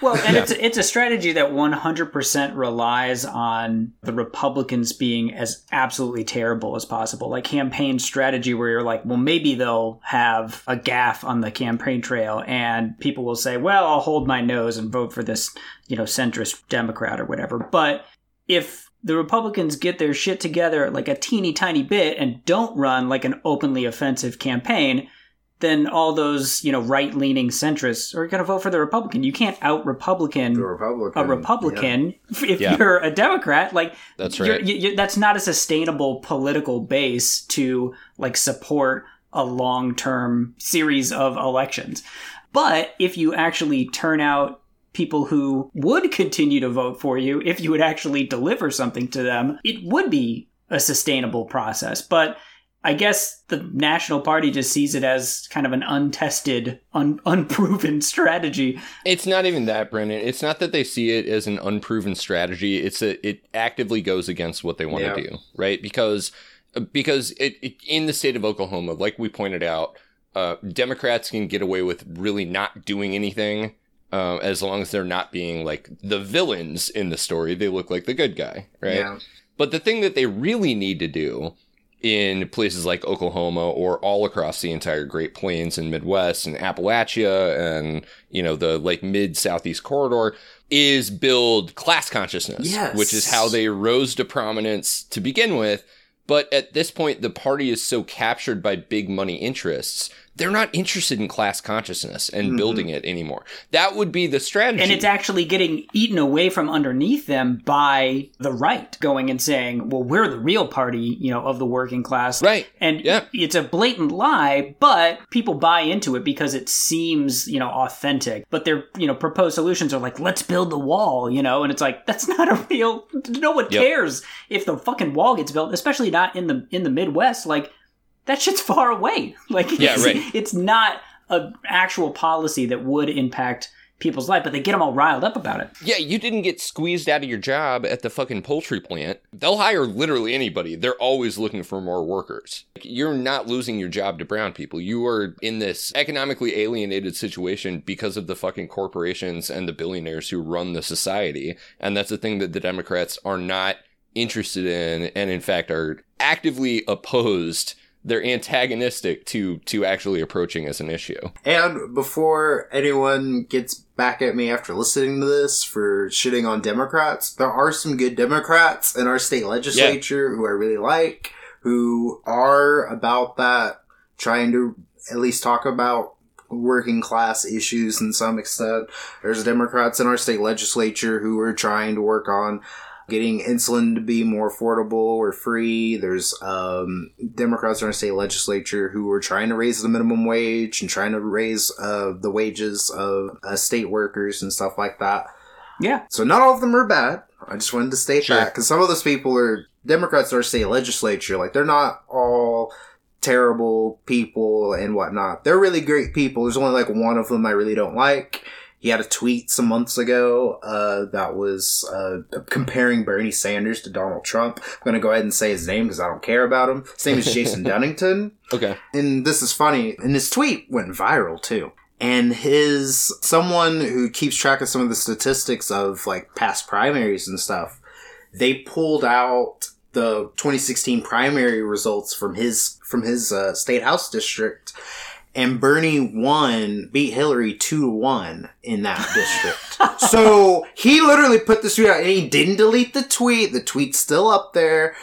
Well, and it's it's a strategy that 100% relies on the Republicans being as absolutely terrible as possible. Like campaign strategy where you're like, well, maybe they'll have a gaffe on the campaign trail and people will say, well, I'll hold my nose and vote for this, you know, centrist Democrat or whatever. But if the Republicans get their shit together like a teeny tiny bit and don't run like an openly offensive campaign, then all those, you know, right leaning centrists are going to vote for the Republican. You can't out Republican The Republican. a Republican if Yeah. you're a Democrat. Like, That's you're- right. you- you- that's not a sustainable political base to like support a long term series of elections. But if you actually turn out people who would continue to vote for you, if you would actually deliver something to them, it would be a sustainable process. But I guess the National Party just sees it as kind of an untested, un- unproven strategy. It's not even that, Brendan. It's not that they see it as an unproven strategy. It's that it actively goes against what they want Yeah. to do, right? Because because it, it in the state of Oklahoma, like we pointed out, uh, Democrats can get away with really not doing anything. Uh, as long as they're not being like the villains in the story, they look like the good guy, right? Yeah. But the thing that they really need to do in places like Oklahoma or all across the entire Great Plains and Midwest and Appalachia and, you know, the like mid southeast corridor is build class consciousness, Yes. which is how they rose to prominence to begin with. But at this point, the party is so captured by big money interests, they're not interested in class consciousness and mm-hmm. building it anymore. That would be the strategy. And it's actually getting eaten away from underneath them by the right going and saying, well, we're the real party, you know, of the working class. Right. And Yeah. it's a blatant lie, but people buy into it because it seems, you know, authentic. But their, you know, proposed solutions are like, let's build the wall, you know, and it's like, that's not a real, no one Yep. cares if the fucking wall gets built, especially not in the, in the Midwest. Like, that shit's far away. Like, Yeah, it's, right. it's not an actual policy that would impact people's life, but they get them all riled up about it. Yeah, you didn't get squeezed out of your job at the fucking poultry plant. They'll hire literally anybody. They're always looking for more workers. You're not losing your job to brown people. You are in this economically alienated situation because of the fucking corporations and the billionaires who run the society. And that's the thing that the Democrats are not interested in and in fact are actively opposed. They're antagonistic to to actually approaching as an issue. And before anyone gets back at me after listening to this for shitting on Democrats, there are some good Democrats in our state legislature who I really like, who are about that, trying to at least talk about working class issues in some extent. There's Democrats in our state legislature who are trying to work on getting insulin to be more affordable or free. There's um, Democrats in our state legislature who are trying to raise the minimum wage and trying to raise uh, the wages of uh, state workers and stuff like that. Yeah. So not all of them are bad. I just wanted to state Sure. that because some of those people are Democrats in our state legislature. Like they're not all terrible people and whatnot. They're really great people. There's only like one of them I really don't like. He had a tweet some months ago uh, that was uh, comparing Bernie Sanders to Donald Trump. I'm going to go ahead and say his name because I don't care about him. His name is Jason Dunnington. Okay. And this is funny. And his tweet went viral too. And his someone who keeps track of some of the statistics of like past primaries and stuff, they pulled out the 2016 primary results from his from his uh, state house district, and Bernie won, beat Hillary two to one in that district. so he literally put this tweet out, and he didn't delete the tweet. The tweet's still up there.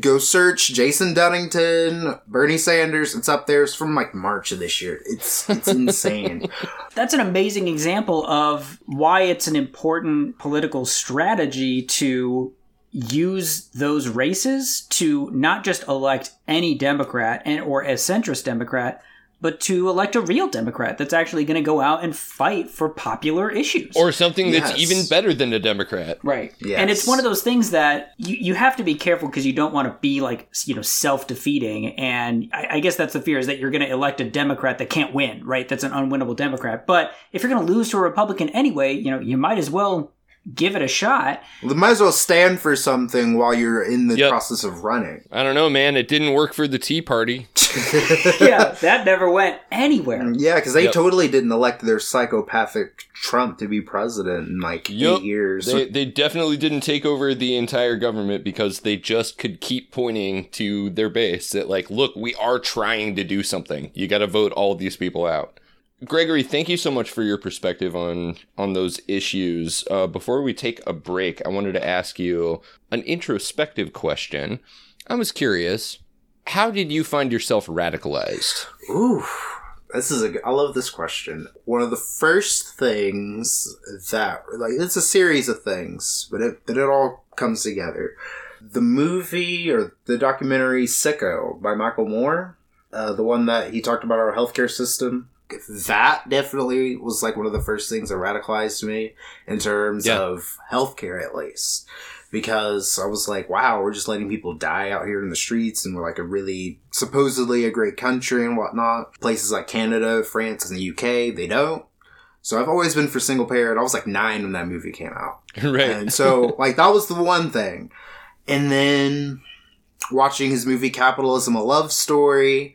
Go search Jason Dunnington, Bernie Sanders. It's up there. It's from like March of this year. It's it's insane. That's an amazing example of why it's an important political strategy to use those races to not just elect any Democrat and or a centrist Democrat, but to elect a real Democrat that's actually going to go out and fight for popular issues. Or something that's Yes. even better than a Democrat. Right. Yes. And it's one of those things that you, you have to be careful because you don't want to be like, you know, self defeating. And I, I guess that's the fear is that you're going to elect a Democrat that can't win, right? That's an unwinnable Democrat. But if you're going to lose to a Republican anyway, you know, you might as well give it a shot. Well, they might as well stand for something while you're in the Yep. process of running. I don't know, man. It didn't work for the Tea Party. yeah, that never went anywhere. Mm, yeah, because they Yep. totally didn't elect their psychopathic Trump to be president in like Yup. eight years. They, they definitely didn't take over the entire government because they just could keep pointing to their base that, like, look, we are trying to do something. You got to vote all these people out. Gregory, thank you so much for your perspective on on those issues. Uh, before we take a break, I wanted to ask you an introspective question. I was curious, how did you find yourself radicalized? Ooh, this is a. I love this question. One of the first things that like it's a series of things, but it but it all comes together. The movie or the documentary Sicko by Michael Moore, uh, the one that he talked about our healthcare system. That definitely was like one of the first things that radicalized me in terms Yeah. of healthcare, at least. Because I was like, wow, we're just letting people die out here in the streets, and we're like a really supposedly a great country and whatnot. Places like Canada, France, and the UK, they don't. So I've always been for single parent. I was like nine when that movie came out. right. And so, like, that was the one thing. And then watching his movie Capitalism, a Love Story,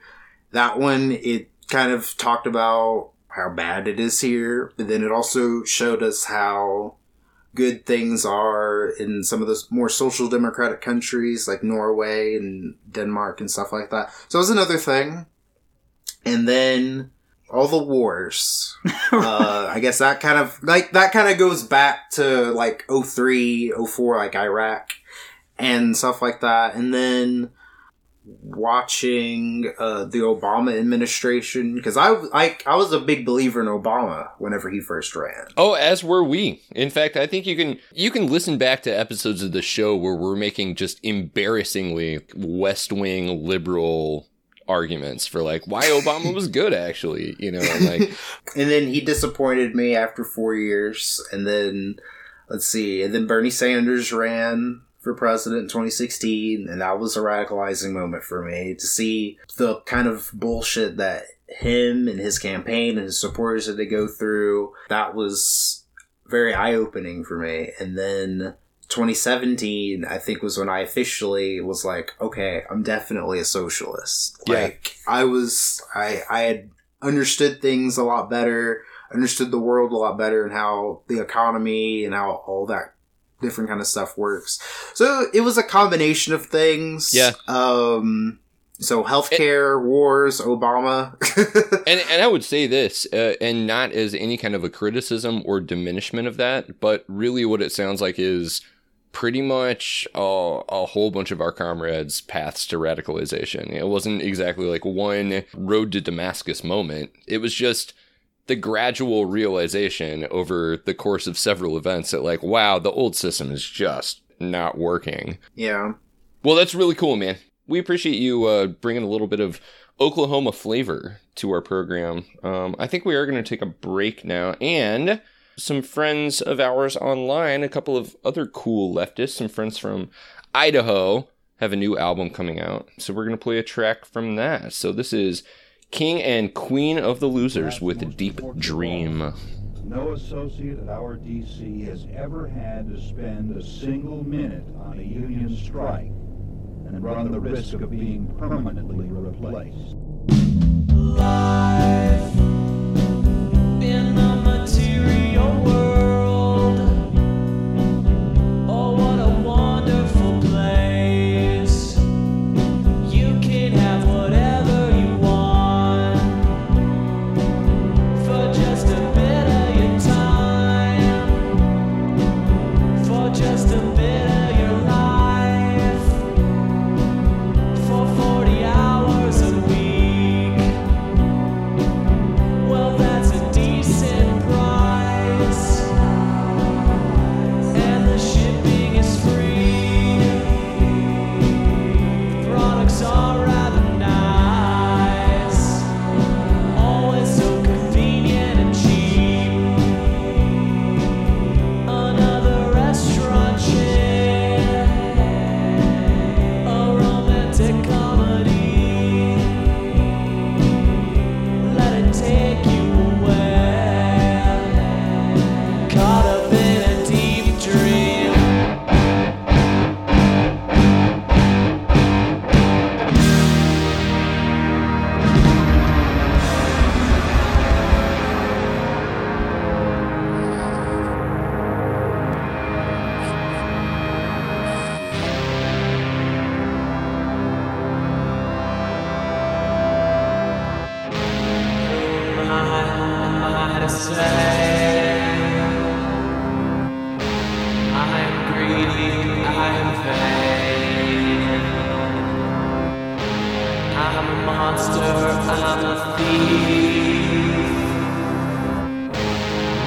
that one, it kind of talked about how bad it is here, but then it also showed us how good things are in some of the more social democratic countries like Norway and Denmark and stuff like that. So it was another thing. And then all the wars. uh, I guess that kind of like that kind of goes back to like 03, 04, like Iraq and stuff like that. And then watching uh, the Obama administration because I, I I was a big believer in Obama whenever he first ran. Oh, as were we. In fact, I think you can you can listen back to episodes of the show where we're making just embarrassingly West Wing liberal arguments for like why Obama was good actually, you know, like and then he disappointed me after four years. And then let's see, and then Bernie Sanders ran for president in 2016, and that was a radicalizing moment for me to see the kind of bullshit that him and his campaign and his supporters had to go through. That was very eye opening for me. And then 2017, I think, was when I officially was like, okay, I'm definitely a socialist. Yeah. Like, I was, I, I had understood things a lot better, understood the world a lot better, and how the economy and how all that different kind of stuff works. So it was a combination of things. Yeah. Um. So healthcare, wars, Obama. and and I would say this, uh, and not as any kind of a criticism or diminishment of that, but really what it sounds like is pretty much a whole bunch of our comrades' paths to radicalization. It wasn't exactly like one road to Damascus moment. It was just the gradual realization over the course of several events that like, wow, the old system is just not working. yeah. Well, that's really cool, man. We appreciate you uh, bringing a little bit of Oklahoma flavor to our program. Um, I think we are going to take a break now. And some friends of ours online, a couple of other cool leftists, some friends from Idaho, have a new album coming out. So we're going to play a track from that. So this is King and Queen of the Losers with Deep Dream. No associate at our DC has ever had to spend a single minute on a union strike and run the risk of being permanently replaced. in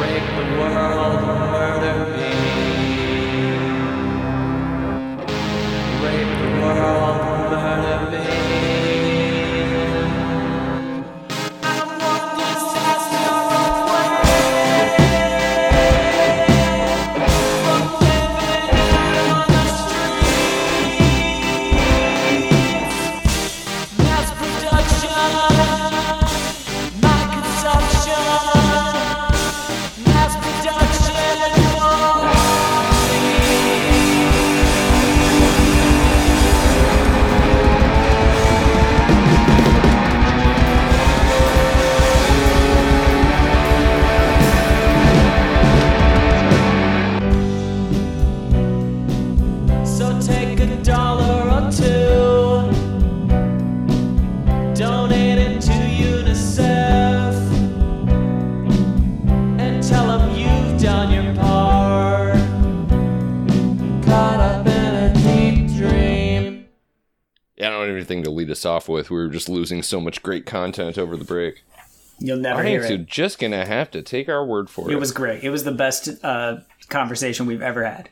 Rape the world, and murder me Break the world murder me. Anything to lead us off with. We were just losing so much great content over the break. You'll never All right, hear so it. just gonna have to take our word for it. It was great. It was the best uh, conversation we've ever had.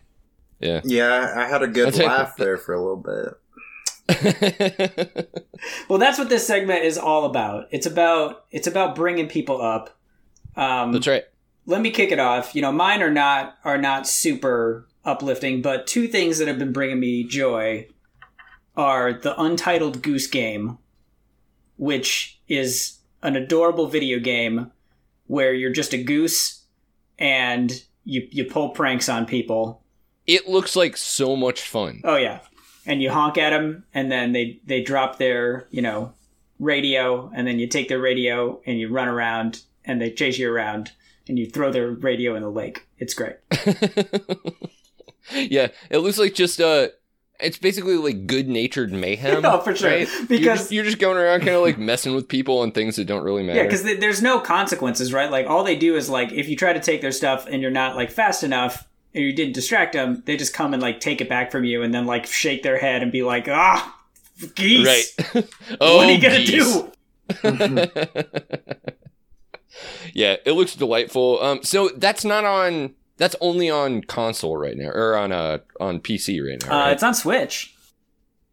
yeah. Yeah, I had a good I'll tell you- laugh there for a little bit. Well, that's what this segment is all about. It's about it's about bringing people up. Um, That's right. let me kick it off. You know, mine are not are not super uplifting, but two things that have been bringing me joy are the Untitled Goose Game, which is an adorable video game where you're just a goose and you you pull pranks on people. It looks like so much fun. Oh yeah, and you honk at them, and then they they drop their you know radio, and then you take their radio and you run around, and they chase you around, and you throw their radio in the lake. It's great. yeah, it looks like just uh it's basically like good natured mayhem. Oh, for sure. right? you're Because- just, you're just going around kind of like messing with people and things that don't really matter. Yeah, because th- there's no consequences, right? Like all they do is like if you try to take their stuff and you're not like fast enough and you didn't distract them, they just come and like take it back from you and then like shake their head and be like, ah, geese. right. oh, what are you gonna geez. do? yeah, it looks delightful. Um, so that's not on. That's only on console right now, or on uh on PC right now. Uh, right? it's on Switch.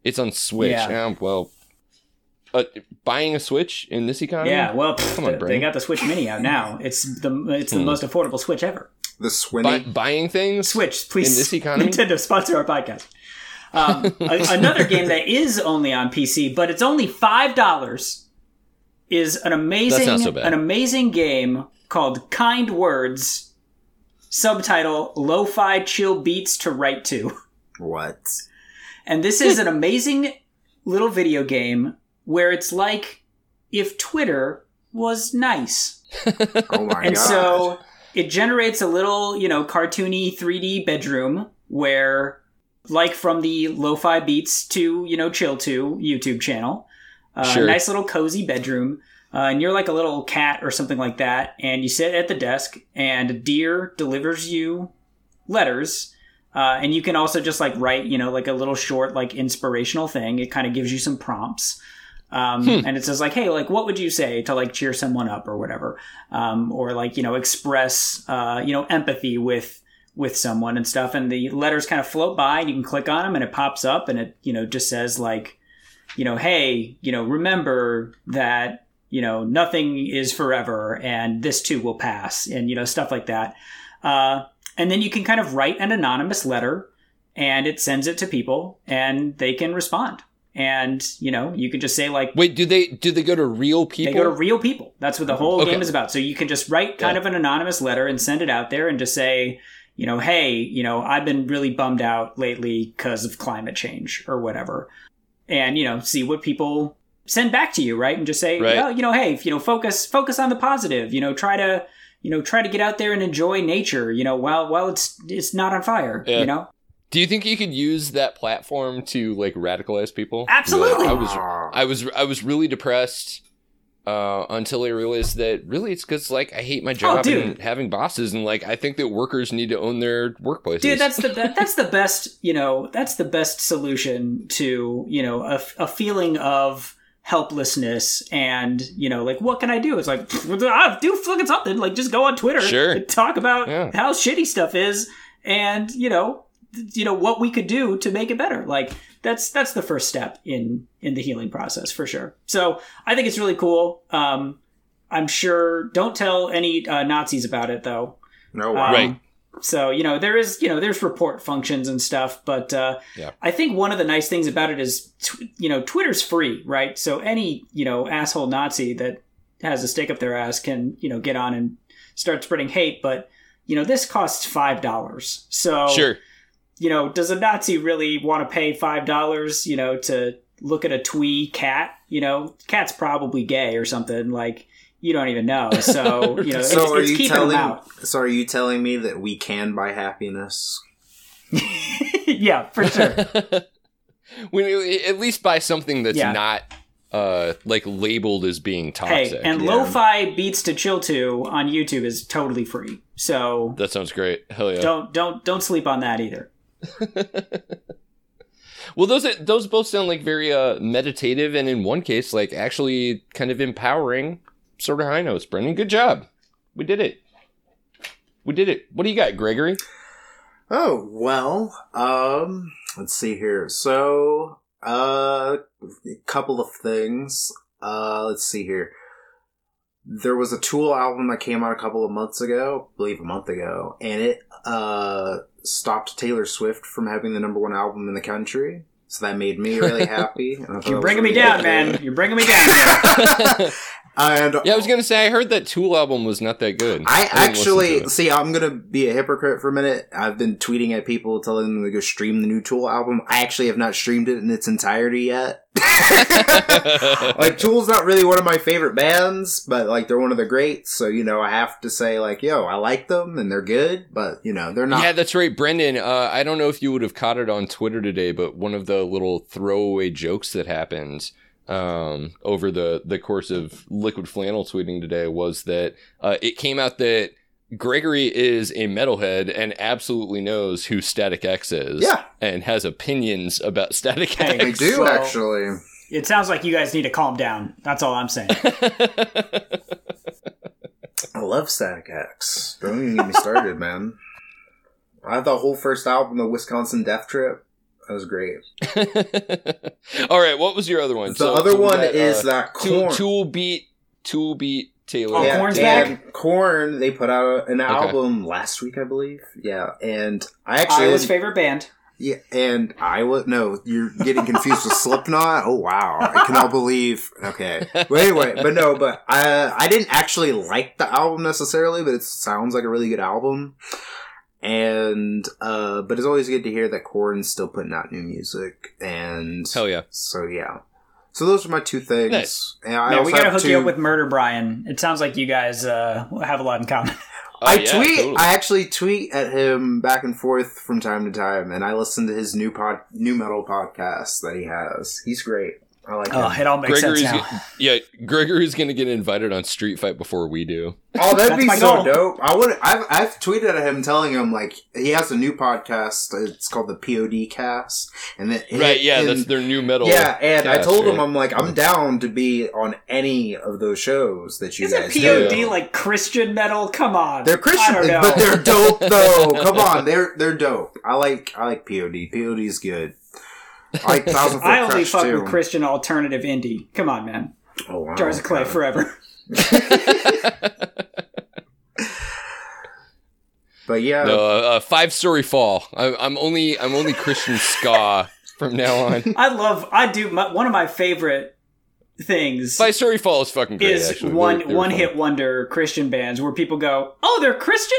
It's on Switch. Yeah. Yeah. well, uh, buying a Switch in this economy. Yeah, well, pff, Come on, they- they got the Switch Mini out now. It's the it's the Hmm. most affordable Switch ever. The Swinny. Buy, buying things. Switch, please. In this economy? Nintendo sponsor our podcast. Um, a- another game that is only on PC, but it's only five dollars, is an amazing, That's not so bad. an amazing game called Kind Words. Subtitle: Lo-fi chill beats to write to. what? And this is an amazing little video game where it's like if Twitter was nice. Oh my And god. so it generates a little, you know, cartoony 3D bedroom where, like from the Lo-Fi Beats to, you know, Chill to YouTube channel, uh, Sure. a nice little cozy bedroom. Uh, and you're like a little cat or something like that. And you sit at the desk and a deer delivers you letters. Uh, and you can also just like write, you know, like a little short, like inspirational thing. It kind of gives you some prompts. Um, Hmm. and it says like, hey, like, what would you say to like cheer someone up or whatever? Um, or like, you know, express, uh, you know, empathy with, with someone and stuff. And the letters kind of float by and you can click on them and it pops up and it, you know, just says like, you know, hey, you know, remember that, you know, nothing is forever and this too will pass and, you know, stuff like that. Uh, and then you can kind of write an anonymous letter and it sends it to people and they can respond. And, you know, you can just say like, Wait, do they do they go to real people? they go to real people. That's what the whole Okay. game is about. So you can just write kind Yeah. of an anonymous letter and send it out there and just say, you know, hey, you know, I've been really bummed out lately because of climate change or whatever. And, you know, see what people send back to you, right? And just say, Right. oh, you know, hey, you know, focus focus on the positive. You know, try to you know, try to get out there and enjoy nature, you know, while while it's it's not on fire, Yeah. you know? Do you think you could use that platform to like radicalize people? Absolutely. I was I was I was really depressed uh, until I realized that really it's because like I hate my job Oh, and having bosses and like I think that workers need to own their workplaces. Dude, that's the that, that's the best. You know, that's the best solution to you know a, a feeling of helplessness and you know like what can I do? It's like ah, do fucking something. Like just go on Twitter, Sure. and talk about Yeah. how shitty stuff is, and you know th- you know what we could do to make it better. Like that's that's the first step in in the healing process for sure. So I think it's really cool. Um, I'm sure. Don't tell any uh, Nazis about it though. No, Um. Right. So you know there is you know there's report functions and stuff, but uh, Yeah. I think one of the nice things about it is tw- you know Twitter's free, right? So any you know asshole Nazi that has a stick up their ass can you know get on and start spreading hate, but you know this costs five dollars. So sure. you know does a Nazi really want to pay five dollars you know to look at a twee cat? You know, cat's probably gay or something like. You don't even know, so you know So it's, are it's you keeping them telling? out. So are you telling me that we can buy happiness? yeah, for sure. when you- at least buy something that's Yeah. not uh like labeled as being toxic. Hey, and yeah. lo-fi beats to chill to on YouTube is totally free. So that sounds great. Hell yeah. don't don't don't sleep on that either. Well, those those both sound like very uh, meditative, and in one case, like actually kind of empowering sort of high notes. Brendan, good job. We did it. We did it. What do you got, Gregory? Oh, well, um, let's see here. So, uh, a couple of things. Uh, let's see here. There was a Tool album that came out a couple of months ago, I believe a month ago, and it, uh, stopped Taylor Swift from having the number one album in the country. So that made me really happy. and I You're was bringing me down, good. man. You're bringing me down. And Yeah, I was gonna say I heard that Tool album was not that good. I to actually see. I'm gonna be a hypocrite for a minute. I've been tweeting at people telling them to go stream the new Tool album. I actually have not streamed it in its entirety yet. like Tool's not really one of my favorite bands, but like they're one of the greats. So you know, I have to say like, yo, I like them and they're good, but you know, they're not. Yeah, that's right, Brendan. Uh, I don't know if you would have caught it on Twitter today, but one of the little throwaway jokes that happened um, over the the course of Liquid Flannel tweeting today was that uh, it came out that Gregory is a metalhead and absolutely knows who Static X is. Yeah. and has opinions about Static Hey, I X. do So- actually. it sounds like you guys need to calm down. That's all I'm saying. I love Static X. Don't even get me started, man. I had the whole first album, the Wisconsin Death Trip. That was great. All right, what was your other one? The So- other one got, is uh, that Tool, Korn. Tool beat Tool beat Taylor. Oh, yeah, Korn's and Corn, they put out an Okay. album last week, I believe. Yeah, and I actually Iowa's favorite band. yeah, and I was no, you're getting confused with Slipknot. Oh wow, I cannot believe. Okay, but anyway, but no, but I I didn't actually like the album necessarily, but it sounds like a really good album. And uh, but it's always good to hear that Korn's still putting out new music, and Hell yeah. so yeah. So those are my two things. Nice. And I Man, we gotta hook two- you up with Murder Brian. It sounds like you guys uh, have a lot in common. Oh, I yeah, tweet. totally. I actually tweet at him back and forth from time to time, and I listen to his new pod, new metal podcast that he has. He's great. I like Oh, him. it all makes Gregory's sense now. get- yeah, Gregory's gonna get invited on Street Fight before we do. Oh, that'd be so goal. dope. I would. I've I've tweeted at him telling him like he has a new podcast. It's called the POD Cast, and that Right, yeah, and- that's their new metal. yeah. And I cast, told him? I'm like I'm down to be on any of those shows that you Isn't guys POD do. like Christian metal? Come on. They're Christian, I don't know. but they're dope though. Come on, they're they're dope. I like I like POD. POD is good. I like Thousand I only fuck too. with Christian alternative indie. Come on, man. Oh wow, Jars of Clay okay. forever. But yeah, No, uh, uh, five story fall. I, I'm only I'm only Christian ska from now on. I love. I do. My, one of my favorite things Five story fall is fucking great. is actually. one They're- they're one fun. hit wonder Christian bands where people go, "Oh, they're Christian."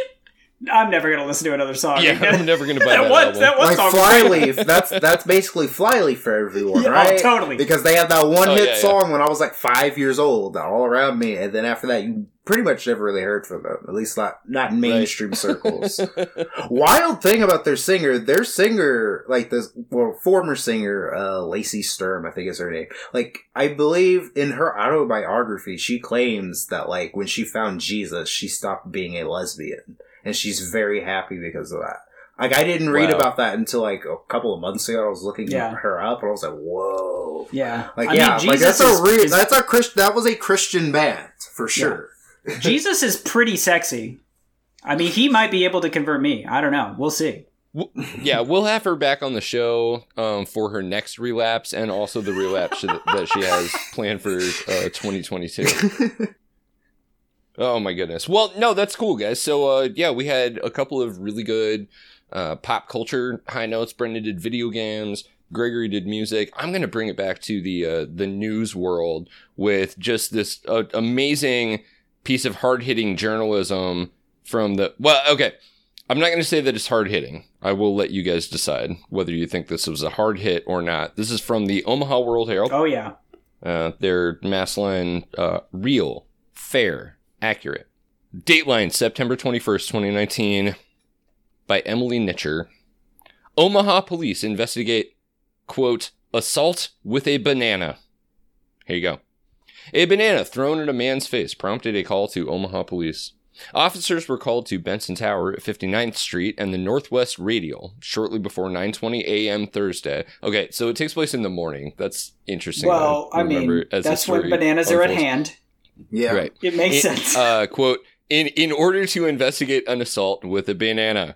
I'm never gonna listen to another song. Yeah, again. I'm never gonna buy that, that one, album. that one like song. Flyleaf. that's that's basically Flyleaf for everyone, Yeah, oh, right? totally. Because they had that one Oh, hit yeah, yeah. song when I was like five years old, all around me, and then after that, you pretty much never really heard from them. At least not not in mainstream circles. Wild thing about their singer, their singer, like this, well, former singer, uh, Lacey Sturm, I think is her name. Like, I believe in her autobiography, she claims that, like, when she found Jesus, she stopped being a lesbian. And she's very happy because of that. Like, I didn't read Wow. about that until, like, a couple of months ago. I was looking Yeah. her up, and I was like, whoa. Yeah, Like, I yeah, mean, like, that's Jesus a real, is- that's a Christ, that was a Christian band, for sure. Jesus is pretty sexy. I mean, he might be able to convert me. I don't know. We'll see. yeah, we'll have her back on the show um, for her next relapse and also the relapse that that she has planned for uh, 2022. Oh my goodness. Well, no, that's cool, guys. So, uh, yeah, we had a couple of really good uh, pop culture high notes. Brendan did video games. Gregory did music. I'm going to bring it back to the uh, the news world with just this uh, amazing piece of hard hitting journalism from the. Well, okay. I'm not going to say that it's hard hitting. I will let you guys decide whether you think this was a hard hit or not. This is from the Omaha World Herald. Oh yeah. Uh, their mass line, uh, real, fair, accurate. Dateline, September 21st, 2019, by Emily Nitcher. Omaha police investigate, quote, assault with a banana. Here you go. A banana thrown at a man's face prompted a call to Omaha police. Officers were called to Benson Tower at 59th Street and the Northwest Radial shortly before 9:20 a.m. Thursday. Okay, so it takes place in the morning. That's interesting. Well, I mean, that's when bananas are at hand. Yeah. Right. It makes In- sense. Uh, quote, in, in order to investigate an assault with a banana.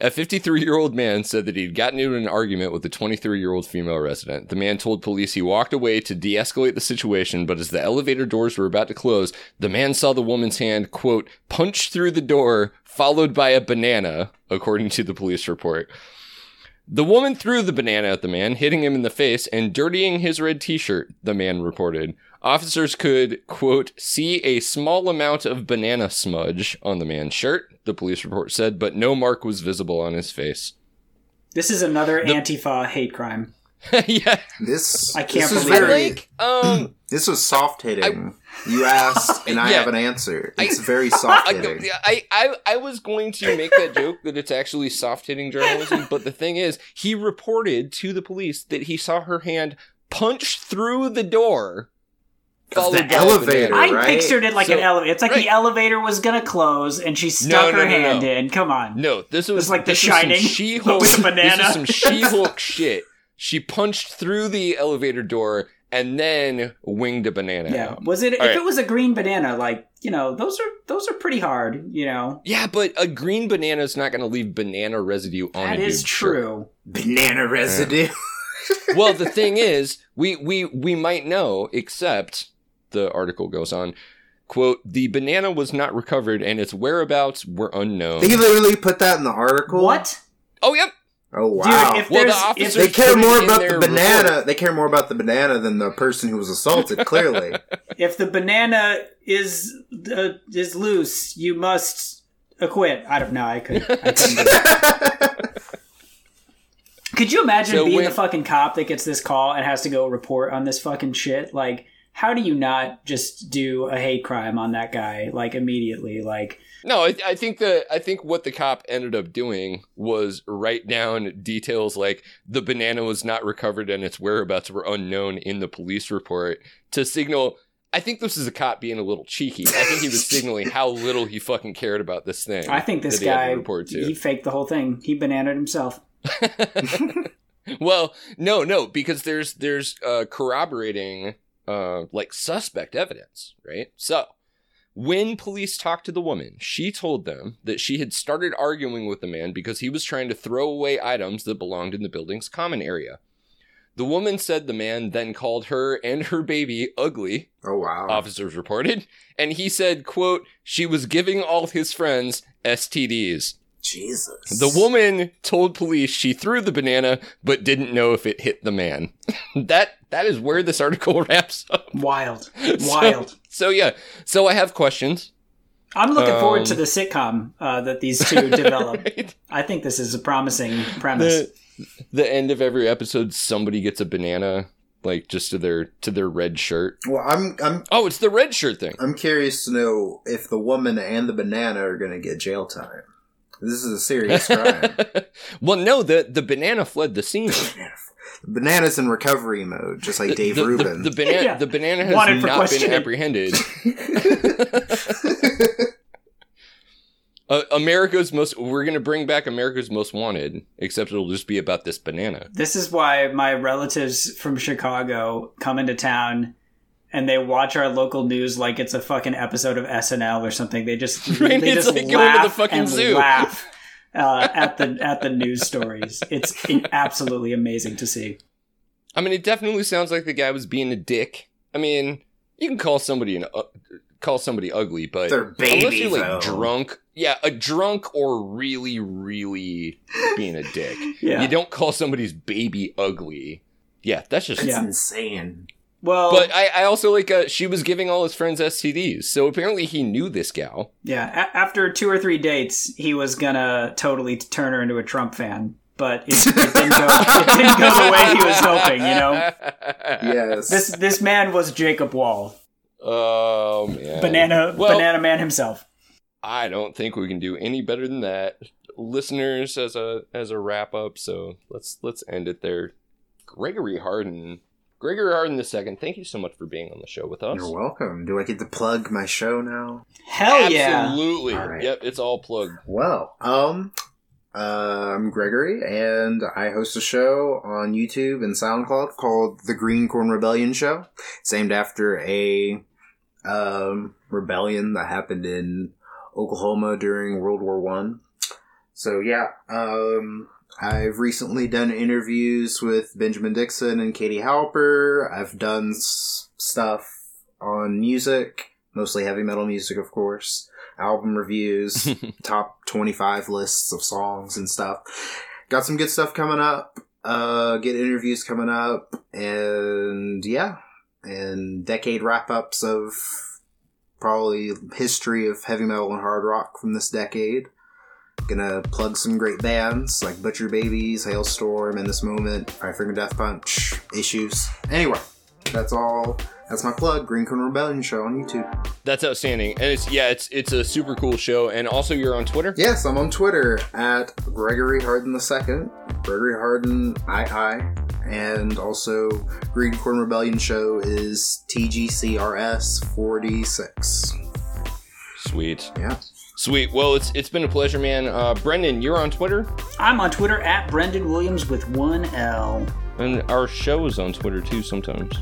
A 53 year old man said that he'd gotten into an argument with a 23 year old female resident. The man told police he walked away to de escalate the situation, but as the elevator doors were about to close, the man saw the woman's hand, quote, punch through the door, followed by a banana, according to the police report. The woman threw the banana at the man, hitting him in the face and dirtying his red t shirt, the man reported. Officers could, quote, see a small amount of banana smudge on the man's shirt, the police report said, but no mark was visible on his face. this is another Antifa hate crime. yeah. This I can't this believe very, like, um, This was soft hitting. You asked, and I Yeah. have an answer. It's I- very soft hitting. I, I, I was going to make that joke that it's actually soft hitting journalism, but the thing is, he reported to the police that he saw her hand punch through the door. Followed the by elevator, banana. I right? pictured it like So- an elevator. It's like right. the elevator was gonna close and she stuck no, her no, hand no. in. Come on. No, this was It's like The this was some Shining, She-Hulk, with a banana. This is some She-Hulk shit. She punched through the elevator door and then winged a banana Yeah. out. Was it if All right. it was a green banana, like, you know, those are those are pretty hard, you know. Yeah, but a green banana is not going to leave banana residue on That a is dude's shirt. true. Banana residue. well, the thing is, we we we might know, except the article goes on. Quote, the banana was not recovered and its whereabouts were unknown. They literally put that in the article. What? oh, yep. Oh wow. Dude, if Well, the officers- if, they care more about the banana. report. They care more about the banana than the person who was assaulted. Clearly, if the banana is uh, is loose, you must acquit. I don't know. I could. I couldn't. Could you imagine So being when- the fucking cop that gets this call and has to go report on this fucking shit? Like, how do you not just do a hate crime on that guy like immediately? Like, No, I, I think the I think what the cop ended up doing was write down details like the banana was not recovered and its whereabouts were unknown in the police report to signal. I think this is a cop being a little cheeky. I think he was signaling how little he fucking cared about this thing. I think this he guy to. he faked the whole thing. He bananaed himself. well, no, no, because there's there's uh, corroborating uh, like suspect evidence, right? So when police talked to the woman, she told them that she had started arguing with the man because he was trying to throw away items that belonged in the building's common area. The woman said the man then called her and her baby ugly, oh wow. officers reported, and he said, quote, she was giving all his friends STDs. Jesus. The woman told police she threw the banana but didn't know if it hit the man. that that is where this article wraps up. Wild, wild. So, yeah. So I have questions. I'm looking forward to Um, the sitcom uh, that these two develop. Right? I think this is a promising premise. The the end of every episode somebody gets a banana like just to their to their red shirt. Well, I'm I'm Oh, it's the red shirt thing. I'm curious to know if the woman and the banana are going to get jail time. This is a serious crime. well, no, the the banana fled the scene. The banana's in recovery mode, just like Dave the, the- Rubin. The, banana Yeah. the banana has Wanted not been apprehended. Uh, America's most. We're gonna bring back America's Most Wanted, except it'll just be about this banana. This is why my relatives from Chicago come into town and they watch our local news like it's a fucking episode of SNL or something. They just Right, they it's just like going to the laugh fucking and zoo. laugh uh, at the at the news stories. It's absolutely amazing to see. I mean, it definitely sounds like the guy was being a dick. I mean, you can call somebody an uh, call somebody ugly, but They're baby, unless you're like though. drunk, yeah, a drunk or really, really being a dick, Yeah. you don't call somebody's baby ugly. Yeah, that's just. That's Yeah. insane. Well, But I, I also like uh, she was giving all his friends STDs, so apparently he knew this gal. yeah, a- after two or three dates, he was gonna totally turn her into a Trump fan, but it, it didn't go. It didn't go the way he was hoping. You know, Yes. this this man was Jacob Wohl, Oh man. banana Well, banana man himself. I don't think we can do any better than that. Listeners as a as a wrap up, so let's let's end it there. Gregory Hardin Gregory Hardin II, thank you so much for being on the show with us. You're welcome. Do I get to plug my show now? Hell yeah. Absolutely. All right. Yep, it's all plugged. Well, um, uh, I'm Gregory, and I host a show on YouTube and SoundCloud called The Green Corn Rebellion Show. It's named after a um, rebellion that happened in Oklahoma during World War One. So yeah, um, I've recently done interviews with Benjamin Dixon and Katie Halper. I've done s- stuff on music, mostly heavy metal music, of course. Album reviews, top 25 lists of songs and stuff. Got some good stuff coming up. Uh, get interviews coming up. And yeah. And decade wrap ups of probably history of heavy metal and hard rock from this decade. Gonna plug some great bands like Butcher Babies, Halestorm, In This Moment, Five Finger Death Punch, Issues. Anyway, that's all. That's my plug. Green Corn Rebellion show on YouTube. That's outstanding. And it's yeah, it's it's a super cool show. And also you're on Twitter? Yes, I'm on Twitter at Gregory Hardin II, Gregory Hardin II, and also Green Corn Rebellion show is TGCRS 46. Sweet. Yeah. Sweet. Well, it's it's been a pleasure, man. Uh, Brendan, you're on Twitter, I'm on Twitter at Brendan Williams with one L. and our show is on Twitter too sometimes.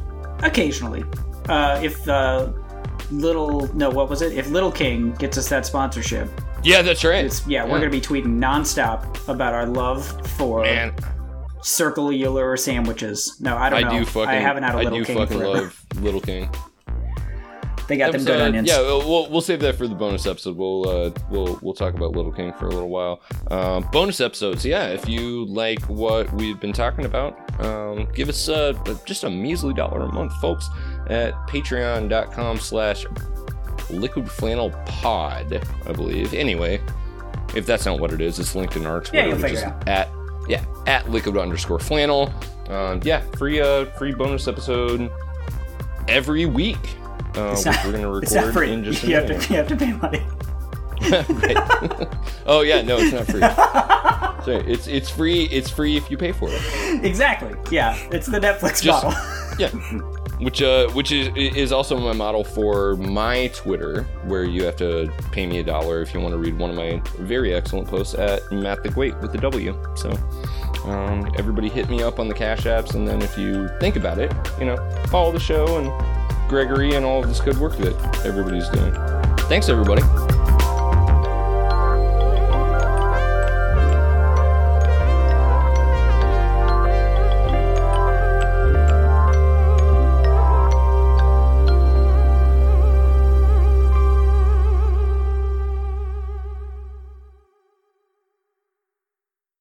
Occasionally. Uh, if uh, Little, no, what was it? If Little King gets us that sponsorship, Yeah, that's right. it's, yeah, we're going to be tweeting nonstop about our love for man. circular sandwiches. No, I don't I know. do fucking I haven't had a Little I do King fucking forever. love Little King. They got them good onions. Yeah, we'll, we'll save that for the bonus episode. We'll uh, we'll we'll talk about Little King for a little while. Um, bonus episodes, yeah. If you like what we've been talking about, um, give us uh, just a measly dollar a month, folks, at Patreon.com/slash Liquid Flannel Pod, I believe. Anyway, if that's not what it is, it's linked in our Twitter, Yeah, which is at yeah at Liquid underscore Flannel. Um, yeah, free uh free bonus episode every week. Uh, which not- we're It's not record free. in just a You have, to, you have to pay money. oh yeah, no, it's not free. Sorry, it's it's free. It's free if you pay for it. exactly. Yeah, it's the Netflix Just- model. Yeah, which uh, which is is also my model for my Twitter, where you have to pay me a dollar if you want to read one of my very excellent posts at Matt the Great with the W. So, um, everybody hit me up on the Cash Apps, and then if you think about it, you know, follow the show and Gregory and all of this good work that everybody's doing. Thanks, everybody.